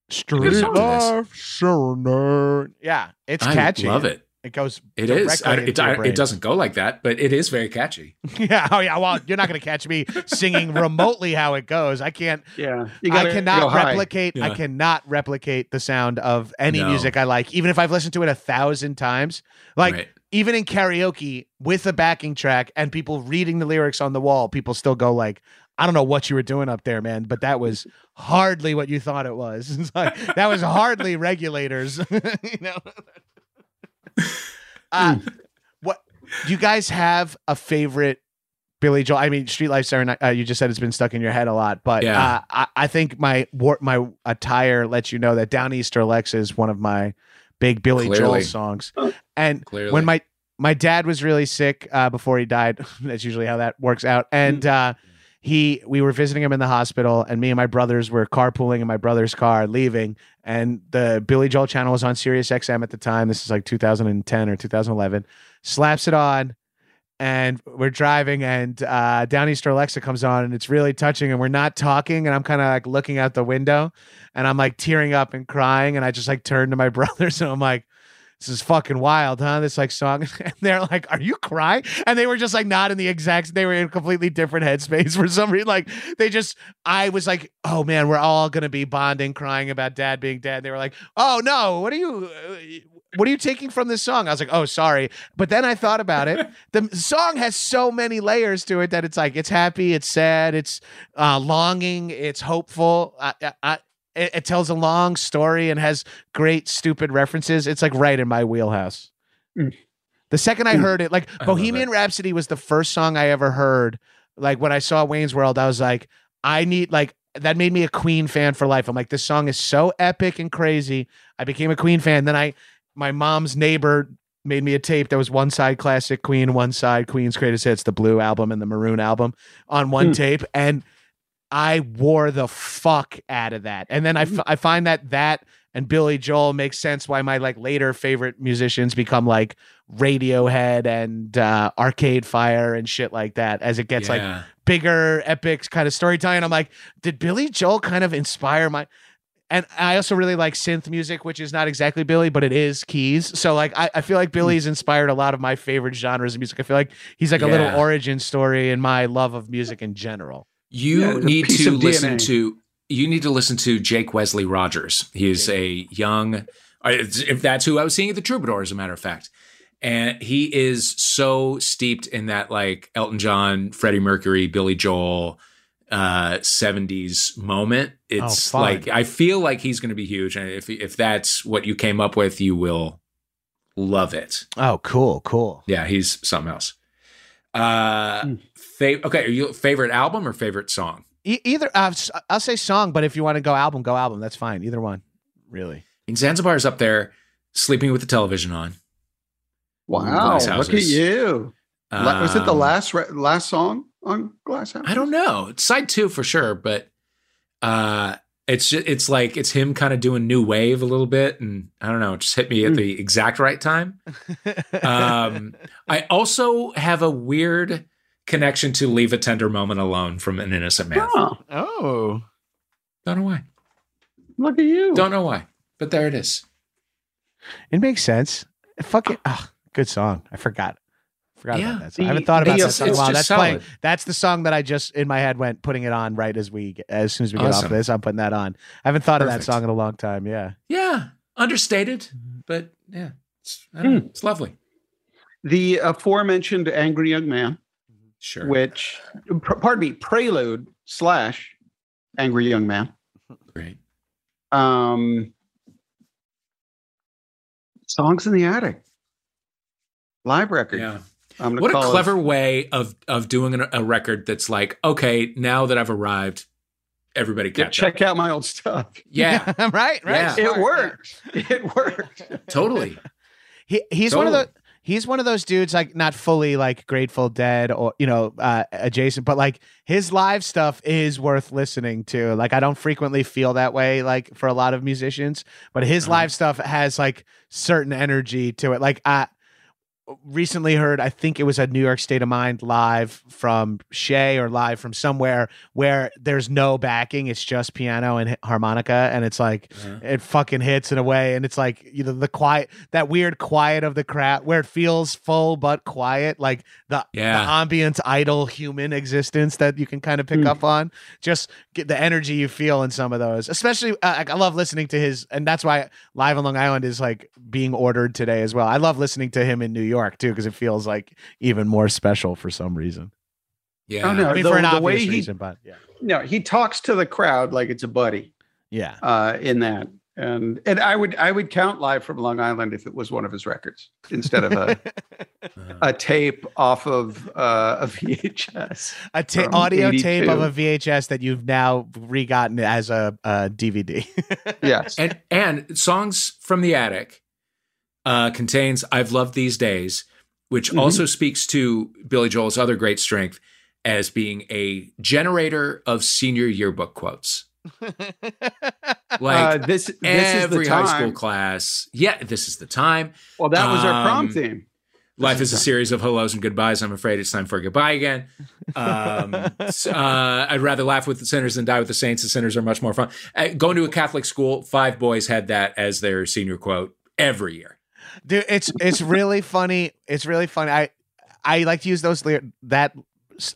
Street good song. Life Serenade. Yeah, it's catchy. I catchy. love it. It goes It is. directly I, it, into your I, it doesn't go like that, but it is very catchy. *laughs* yeah, oh yeah, well, you're not going to catch me singing *laughs* remotely how it goes. I can't yeah, you I gotta go cannot high. replicate. I cannot replicate the sound of any No. music I like, even if I've listened to it a thousand times. Like Right. even in karaoke with a backing track and people reading the lyrics on the wall, people still go like, "I don't know what you were doing up there, man, but that was hardly what you thought it was. *laughs* It's like, that was hardly regulators, you know." *laughs* uh, what do you guys have a favorite Billy Joel? I mean, Streetlife Serenade. Uh, you just said it's been stuck in your head a lot, but Yeah. uh, I, I think my war- my attire lets you know that Downeaster Lex is one of my big Billy Joel songs. And Clearly. when my my dad was really sick uh, before he died, *laughs* that's usually how that works out. And uh, he we were visiting him in the hospital, and me and my brothers were carpooling in my brother's car, leaving, and the Billy Joel channel was on Sirius XM at the time. This is like 2010 or 2011. Slaps it on, and we're driving, and uh, Downeaster Alexa comes on, and it's really touching, and we're not talking, and I'm kind of like looking out the window, and I'm like tearing up and crying, and I just like turn to my *laughs* brothers, and I'm like. This is fucking wild, huh? This like song, *laughs* and they're like, "Are you crying?" And they were just like not in the exact. They were in a completely different headspace *laughs* for some reason. Like they just, I was like, "Oh man, we're all gonna be bonding, crying about dad being dead." They were like, "Oh no, what are you, uh, what are you taking from this song?" I was like, "Oh, sorry," but then I thought about it. *laughs* The song has so many layers to it that it's like it's happy, it's sad, it's uh, longing, it's hopeful. I, I, I, it, it tells a long story and has great stupid references. It's like right in my wheelhouse. Mm. The second I Mm. heard it, like I Bohemian. Rhapsody was the first song I ever heard. Like when I saw Wayne's World, I was like, I need like that made me a Queen fan for life. I'm like, this song is so epic and crazy. I became a Queen fan. Then I, my mom's neighbor made me a tape that was one side classic Queen, one side Queen's greatest hits, the blue album and the maroon album on one Hmm. tape. And I wore the fuck out of that. And then I, f- I find that that and Billy Joel makes sense why my like later favorite musicians become like Radiohead and uh, Arcade Fire and shit like that as it gets like bigger epic kind of storytelling. I'm like, did Billy Joel kind of inspire my and I also really like synth music, which is not exactly Billy, but it is keys. So like I, I feel like Billy's inspired a lot of my favorite genres of music. I feel like he's like a little origin story in my love of music in general. You Yeah, need to listen DNA. to you need to listen to Jake Wesley Rogers. He is a young uh, if that's who I was seeing at the Troubadour, as a matter of fact. And he is so steeped in that like Elton John, Freddie Mercury, Billy Joel uh 70s moment. It's fun. like I feel like he's going to be huge and if if that's what you came up with, you will love it. Oh, cool, cool. Yeah, he's something else. Uh Hmm. Fa- okay, are you favorite album or favorite song? E- either uh, s- I'll say song, but if you want to go album, go album. That's fine. Either one, really. And Zanzibar is up there, sleeping with the television on. Wow, Glass look at Houses. you. La- was it the Um, last re- last song on Glass House? I don't know. It's side two for sure, but uh, it's just, it's like it's him kind of doing new wave a little bit, and I don't know. It just hit me at Hmm. the exact right time. *laughs* Um, I also have a weird connection to "Leave a Tender Moment Alone" from An Innocent Man. Oh, oh, Don't know why. look at you. Don't know why, but there it is. it makes sense. Fucking oh, good song. I forgot. Forgot Yeah. about that. Song. I haven't thought about the- that song. in a it's while. That's playing. That's the song that I just in my head went putting it on right as we as soon as we get off Awesome. this. I'm putting that on. I haven't thought of that song in a long time. Yeah. Yeah, understated, but yeah, it's, I don't hmm. know, it's lovely. The aforementioned Angry Young Man, Sure. which, pr- pardon me, Prelude slash Angry Young Man. Great. Um, Songs in the Attic, live record. Yeah. I'm What a call it- clever way of of doing a, a record that's like, okay, now that I've arrived, everybody Yeah, catch up. check out my old stuff. *laughs* Yeah, *laughs* right. Right. Yeah. It Smart, worked. It worked. totally. He he's one of the he's one of those dudes like not fully like Grateful Dead or you know uh, adjacent, but like his live stuff is worth listening to. Like I don't frequently feel that way like for a lot of musicians, but his Uh-huh. live stuff has like certain energy to it. Like I recently heard I think it was a New York State of Mind live from Shea or live from somewhere where there's no backing, it's just piano and harmonica and it's like Uh-huh. it fucking hits in a way and it's like you know the quiet that weird quiet of the crowd where it feels full but quiet like the, Yeah. the ambient idle human existence that you can kind of pick Mm. up on just get the energy you feel in some of those especially uh, like, i love listening to his and that's why live on long island is like being ordered today as well i love listening to him in new york too because it feels like even more special for some reason Yeah. Oh, no. i mean the- for an obvious way he- reason but yeah No, he talks to the crowd like it's a buddy yeah uh, in that. And and I would I would count live from Long Island if it was one of his records instead of a, *laughs* a tape off of uh, a VHS. a ta- From audio tape of a VHS that you've now regotten as a, a DVD. *laughs* Yes. and and songs from the attic uh, contains "I've Loved These Days," which Mhm. also speaks to Billy Joel's other great strength as being a generator of senior yearbook quotes. *laughs* Like uh, this this is every the high school class. Yeah, this is the time. Well, that was our prom Um, theme. Life is is a series of hellos and goodbyes. I'm afraid it's time for a goodbye again. Um, *laughs* uh, I'd rather laugh with the sinners than die with the saints. The sinners are much more fun. Uh, going to a Catholic school, five boys had that as their senior quote every year. Dude, it's it's really funny. It's really funny. I I like to use those that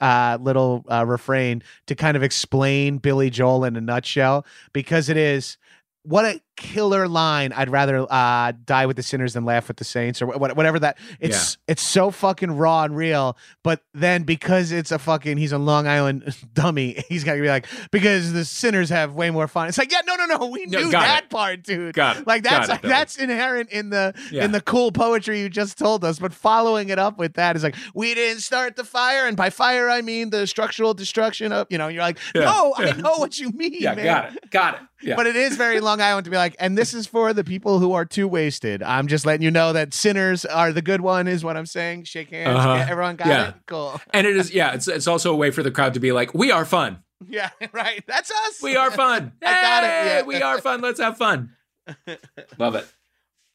uh, little uh, refrain to kind of explain Billy Joel in a nutshell because it is what a killer line. I'd rather uh, die with the sinners than laugh with the saints or wh- whatever that. It's it's so fucking raw and real. But then because it's a fucking he's a Long Island *laughs* dummy, he's got to be like because the sinners have way more fun. It's like yeah, no, no, no, we No, knew that it. part, dude. Got it. Like that's it, that's inherent in the Yeah. in the cool poetry you just told us. But following it up with that is like, we didn't start the fire, and by fire I mean the structural destruction of you know. You're like, Yeah, no, I know what you mean, Yeah, man. got it. Got it. Yeah. But it is very Long Island to be like, and this is for the people who are too wasted. I'm just letting you know that sinners are the good one, is what I'm saying. Shake hands. Uh-huh. Yeah, everyone got Yeah. it. Cool. and it is, yeah, it's, it's also a way for the crowd to be like, we are fun. *laughs* Yeah, right. That's us. We are fun. *laughs* I got it, yeah. We are fun. Let's have fun. *laughs* Love it.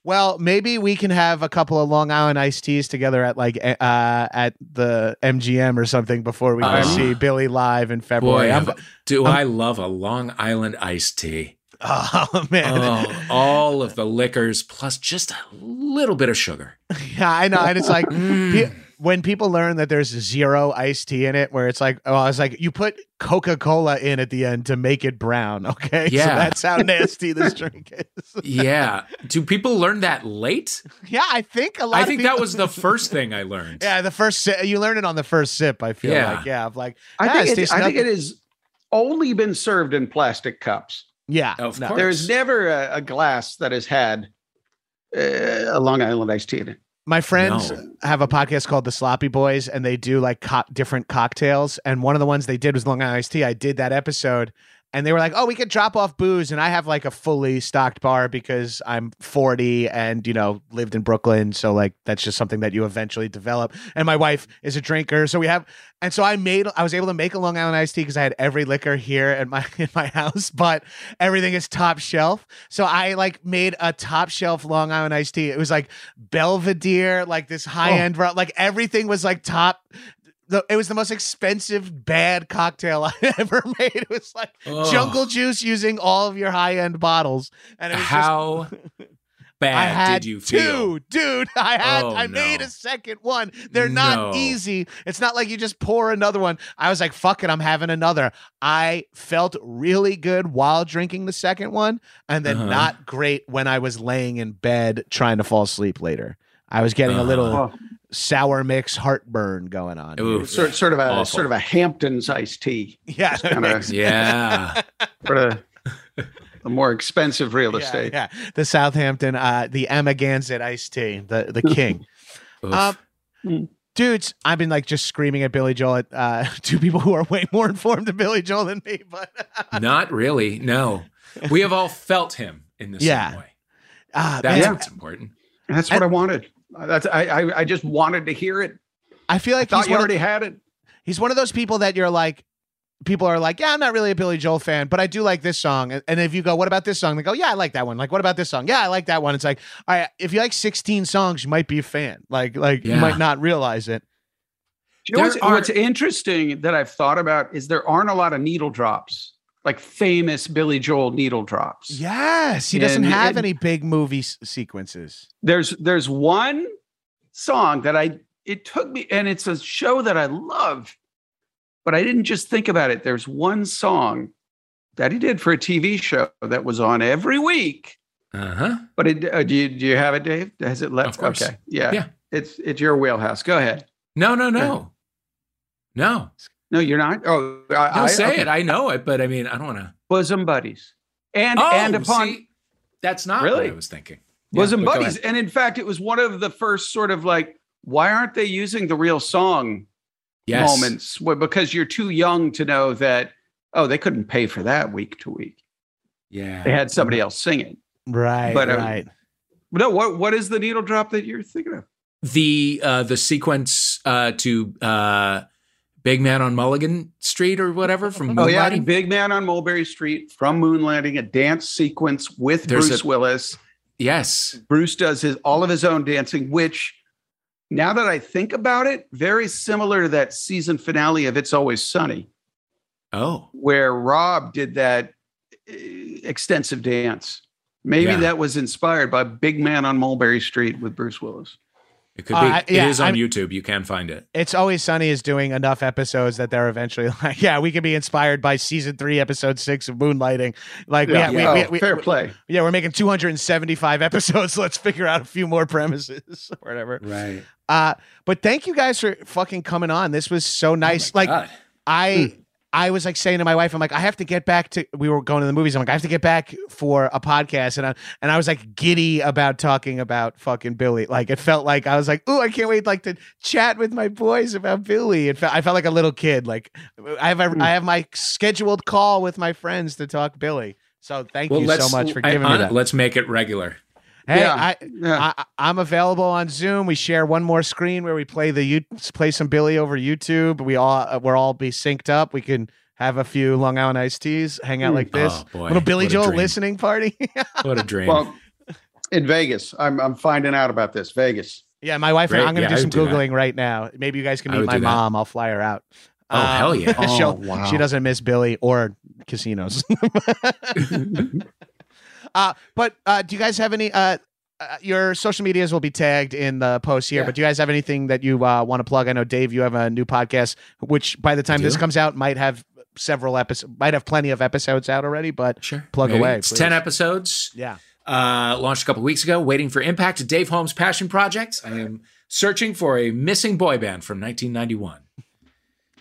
Well, maybe we can have a couple of Long Island iced teas together at like uh at the MGM or something before we go Oh. see Billy live in February. Boy, I'm- have- do I love a Long Island iced tea. *laughs* oh man, Oh, all of the liquors plus just a little bit of sugar. *laughs* yeah, I know. And it's like Mm. *laughs* pe- when people learn that there's zero iced tea in it, where it's like, oh, I was like, you put Coca Cola in at the end to make it brown. Okay, yeah, so Yeah. that's how nasty this drink is. Yeah. Do people learn that late? yeah, I think a lot. I of think that was the first thing I learned. Yeah, the first si- you learn it on the first sip. I feel Yeah. like yeah, of like I think it's it, I think nothing. it has only been served in plastic cups. Yeah, Of no. course. There's never a, a glass that has had uh, a Long Island iced tea in it. My friends No. have a podcast called The Sloppy Boys, and they do like co- different cocktails. And one of the ones they did was Long Island iced tea. I did that episode, and they were like, "Oh, we could drop off booze." And I have like a fully stocked bar because I'm 40 and you know lived in Brooklyn, so like that's just something that you eventually develop. And my wife is a drinker, so we have. And so I made, I was able to make a Long Island iced tea because I had every liquor here at my *laughs* in my house, but everything is top shelf. So I like made a top shelf Long Island iced tea. It was like Belvedere, like this oh. high end, like everything was like top. The, it was the most expensive bad cocktail *laughs* I ever made. It was like Ugh. jungle juice using all of your high end bottles, and it was just How *laughs* I bad had did you feel? two, dude. *laughs* I had Oh, I made a second one. They're not No. easy. It's not like you just pour another one. I was like, fuck it, I'm having another. I felt really good while drinking the second one, and then Uh-huh. not great when I was laying in bed trying to fall asleep later. I was getting a little sour mix heartburn going on. Ooh. sort, sort of a Awful. sort of a Hamptons iced tea, Yeah, that kinda- makes- *laughs* Yeah. *laughs* for the, the more expensive real yeah, estate. yeah. The Southampton, uh, the Amagansett iced tea, the the *laughs* king. Um, Mm. dudes, I've been like just screaming at Billy Joel at uh, two people who are way more informed than Billy Joel than me. But Not really. No. We have all felt him in the Yeah. same way. uh, That's man, what's important. That's what I wanted. Uh, that's I, I I just wanted to hear it. I feel I like thought he's you one, of, already had it. he's one of those people that you're like. People are like, yeah, I'm not really a Billy Joel fan, but I do like this song. And- And if you go, what about this song? They go, yeah, I like that one. Like, what about this song? Yeah, I like that one. It's like, all right, if you like 16 songs, you might be a fan. Like, like you might not realize it. Do you know what's, are- what's interesting that I've thought about is there aren't a lot of needle drops, like famous Billy Joel needle drops. Yes, he doesn't And- have and- any big movie s- sequences. There's there's one song that I it took me and it's a show that I love, but I didn't just think about it. There's one song that he did for a TV show that was on every week. Uh huh. But it, uh, do you do you have it, Dave? Has it left? Of course. Okay, yeah, Yeah. It's it's your wheelhouse. Go ahead. No, no, no. No. No, you're not. Oh, I, No, I, say okay. it. I know it, but I mean, I don't want to. Bosom buddies, and Oh, and upon see, that's not Really? what I was thinking. Bosom but go buddies, and in fact, it was one of the first sort of like, why aren't they using the real song Yes. moments? Well, because you're too young to know that. Oh, they couldn't pay for that week to week. Yeah. They had somebody else sing it. Right, But, um, right. No, what what is the needle drop that you're thinking of? the uh the sequence uh to uh Big Man on Mulligan Street or whatever from Oh yeah, Big Man on Mulberry Street from Moonlighting, a dance sequence with There's Bruce a- Willis. Yes. Bruce does his all of his own dancing, which now that I think about it, very similar to that season finale of It's Always Sunny, Oh. where Rob did that uh, extensive dance. Maybe Yeah. that was inspired by Big Man on Mulberry Street with Bruce Willis. It could Uh, be. I- yeah, it is on I'm- YouTube. You can find it. It's always sunny is doing enough episodes that they're eventually *laughs* like, yeah, we could be inspired by season three, episode six of Moonlighting. Like, we, Yeah, we, oh, we, we, fair we- play. yeah, we're making 275 *laughs* episodes. Let's figure out a few more premises *laughs* or whatever. Right. Uh, but thank you guys for fucking coming on. This was so nice. like, God. I I was like saying to my wife, I'm like, I have to get back to. We were going to the movies. I'm like, I have to get back for a podcast, and I and I was like giddy about talking about fucking Billy. Like it felt like I was like, oh, I can't wait like to chat with my boys about Billy. It felt, I felt like a little kid. Like I have a, hmm. I have my scheduled call with my friends to talk Billy. So thank you so much for I- giving me that. Let's make it regular. Hey, Yeah. I, Yeah. I, I'm available on Zoom. We share one more screen where we play the you play some Billy over YouTube. We all uh, we're all be synced up. We can have a few Long Island iced teas, hang out like this. Oh, boy. Little Billy What Joel dream. listening party. *laughs* What a dream. Well, in Vegas, I'm I'm finding out about this. Vegas. yeah, my wife and Great. I'm going to Yeah, do some would do that. googling right now. Maybe you guys can meet my do that. mom. I'll fly her out. Oh, hell yeah. *laughs* Oh, wow. She doesn't miss Billy or casinos. *laughs* uh, but uh, do you guys have any? Uh, uh, your social medias will be tagged in the post here. Yeah. But do you guys have anything that you uh, want to plug? I know Dave, you have a new podcast, which by the time this comes out, might have several episodes, might have plenty of episodes out already. But Sure. Plug Maybe. away, It's please. 10 episodes. yeah, Uh, launched a couple weeks ago. Waiting for Impact, Dave Holmes' passion project. I am searching for a missing boy band from 1991.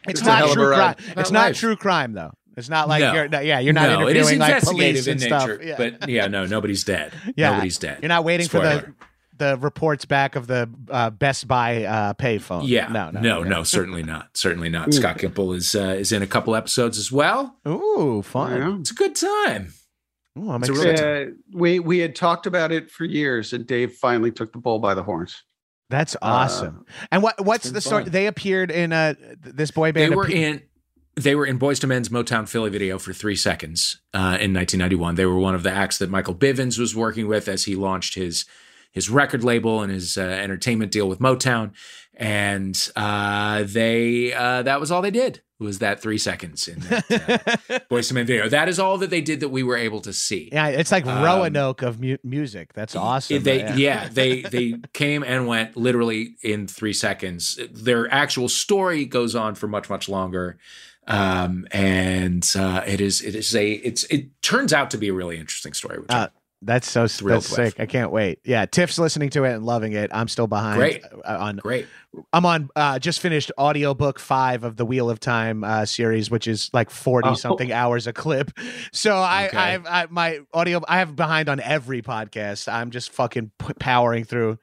it's It's not true crime. It's not life. true crime though. It's not like No. you're no, yeah you're not no, interviewing like police in and stuff. Yeah. but yeah, no, nobody's dead. *laughs* Yeah. Nobody's dead. You're not waiting for the the reports back of the uh, Best Buy uh, payphone. Yeah, no, no, no, yeah. no, certainly not. Certainly not. Scott Gimple is uh, is in a couple episodes as well. Ooh, fun. Yeah. It's a good time. Ooh, I'm excited. Uh, we we had talked about it for years, and Dave finally took the bull by the horns. That's awesome. and what what's been the story? fun. They appeared in uh this boy band. They were appe- in they were in Boyz II Men's Motown Philly video for three seconds uh, in 1991. They were one of the acts that Michael Bivins was working with as he launched his his record label and his uh, entertainment deal with Motown. And uh, they uh, that was all they did was that three seconds in that uh, *laughs* Boys to Men video. That is all that they did that we were able to see. yeah, it's like Um, Roanoke of mu- music. That's awesome. They yeah. yeah. they *laughs* they came and went literally in three seconds. Their actual story goes on for much much longer, um, and uh, it is it is a it's it turns out to be a really interesting story. Which Uh, That's so Thrilled that's with. sick. I can't wait. Yeah, Tiff's listening to it and loving it. I'm still behind. Great. uh, On great. I'm on uh just finished audiobook 5 of the Wheel of Time uh series which is like 40 Oh. something hours a clip. So I Okay. I've I my audio I have behind on every podcast. I'm just fucking p- powering through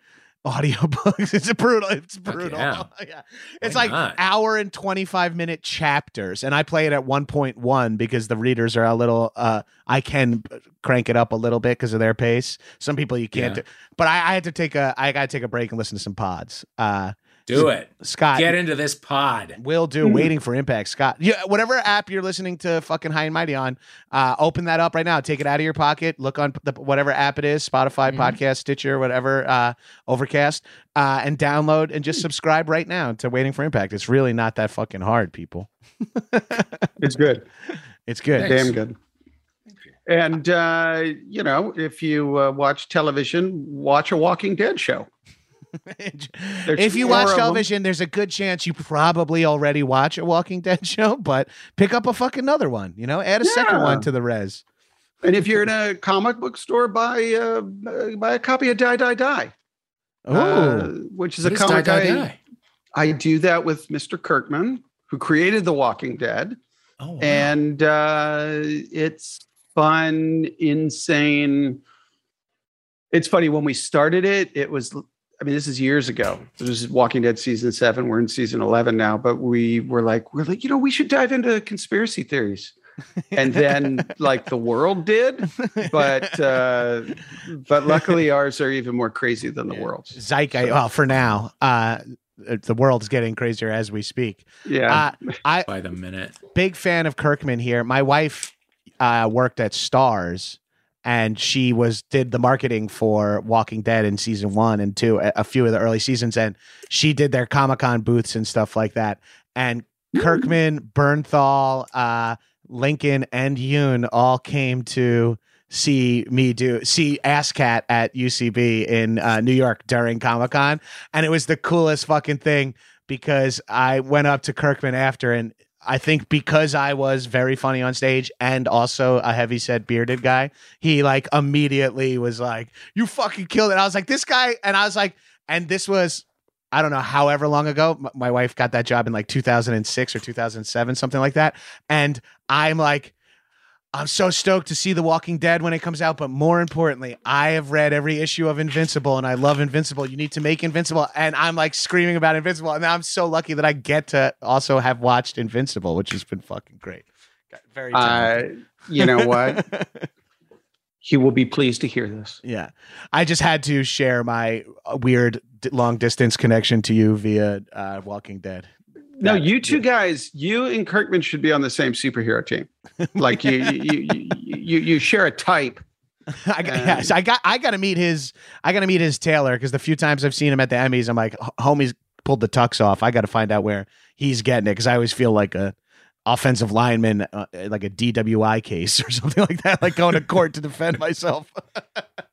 audiobooks. *laughs* It's brutal. It's brutal. yeah. *laughs* Yeah. It's Why like not? hour and 25 minute chapters and I play it at 1.1 because the readers are a little uh I can crank it up a little bit because of their pace. Some people you can't Yeah. do. But I, I had to take a I got to take a break and listen to some pods. Uh Do it. Scott Get into this pod. Will do. Mhm. Waiting for impact, Scott. Yeah, whatever app you're listening to, fucking High and Mighty on, uh, open that up right now. Take it out of your pocket. Look on the, whatever app it is, Spotify, Mhm. Podcast, Stitcher, whatever, uh, Overcast, uh, and download and just subscribe right now to Waiting for Impact. It's really not that fucking hard, people. *laughs* It's good, *laughs* It's good. Thanks. damn good. And uh, you know, if you uh, watch television, watch a Walking Dead show. If you watch television, there's a good chance you probably already watch a Walking Dead *laughs* show, but pick up a fucking another one. You know, add a second one to the res. And if you're in a comic book store, buy uh, uh, buy a copy of Die Die Die, Oh, uh, which is a is Die, comic Die, I, I do that with Mr. Kirkman, who created The Walking Dead. Oh, wow. and uh, it's fun, insane. It's funny when we started it. It was, I mean, this is years ago. This is Walking Dead season seven. We're in season eleven now, but we were like, we're like, you know, we should dive into conspiracy theories, *laughs* and then like the world did, but *laughs* uh, but luckily ours are even more crazy than the Yeah. world's. Zeitgeist. Well, for now, uh, the world's getting crazier as we speak. Yeah, Uh, I by the minute. big fan of Kirkman here. My wife uh, worked at Stars, and she was did the marketing for Walking Dead in season one and two, a, a few of the early seasons, and she did their Comic Con booths and stuff like that. And Kirkman, Bernthal, uh, Lincoln, and Yoon all came to see me do see AssCat at UCB in uh, New York during Comic Con, and it was the coolest fucking thing because I went up to Kirkman after, and I think because I was very funny on stage and also a heavy set bearded guy, he like immediately was like, "You fucking killed it." I was like, "This guy," and I was like, and this was. I don't know, however long ago, my wife got that job in like 2006 or 2007, something like that. And I'm like, I'm so stoked to see The Walking Dead when it comes out. But more importantly, I have read every issue of Invincible and I love Invincible. You need to make Invincible. And I'm like screaming about Invincible. And I'm so lucky that I get to also have watched Invincible, which has been fucking great. Got Very uh, you know what? *laughs* he will be pleased to hear this. yeah. I just had to share my uh, weird long distance connection to you via uh, Walking Dead. No, you two guys, you and Kirkman should be on the same superhero team. *laughs* Like you, you, you, you, you share a type. *laughs* I got, Um, I got I got to meet his I got to meet his tailor because the few times I've seen him at the Emmys, I'm like, homie's pulled the tux off. I got to find out where he's getting it because I always feel like a offensive lineman, uh, like a DWI case *laughs* or something like that, like going to court to defend myself.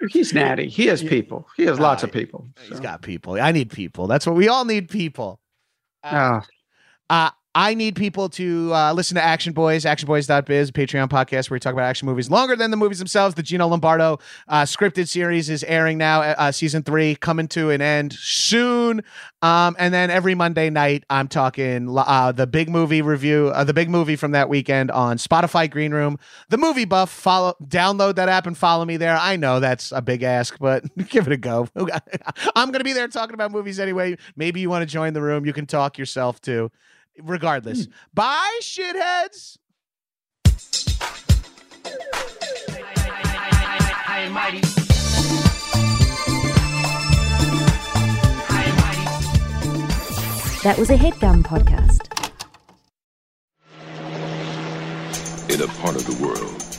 He's natty. He has people. He has lots Ah, of people. He's got people. I need people. That's what we all need. People. Ah, Uh, I need people to uh, listen to Action Boyz, actionboys.biz, Patreon podcast where we talk about action movies longer than the movies themselves. The Gino Lombardo uh, scripted series is airing now, uh, season three, coming to an end soon. Um, and then every Monday night, I'm talking uh, the big movie review, uh, the big movie from that weekend on Spotify Green Room. The movie buff, follow, download that app and follow me there. I know that's a big ask, but *laughs* give it a go. *laughs* I'm going to be there talking about movies anyway. Maybe you want to join the room. You can talk yourself too. Regardless, hmm. bye, shitheads. That was a headgum podcast. in a part of the world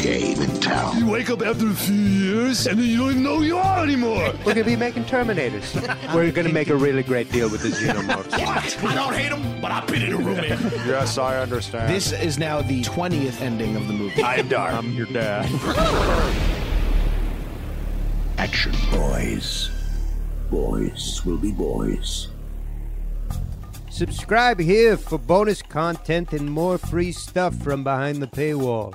game in town. You wake up after a few years and then you don't even know who you are anymore. We're gonna be making Terminators. *laughs* We're gonna make a really great deal with the Xenomorphs. *laughs* I don't hate them, but I've been in a room in. Yes, I understand. This is now the 20th ending of the movie. I am dark. I'm your dad. *laughs* Action boys. Boys will be boys. Subscribe here for bonus content and more free stuff from behind the paywall.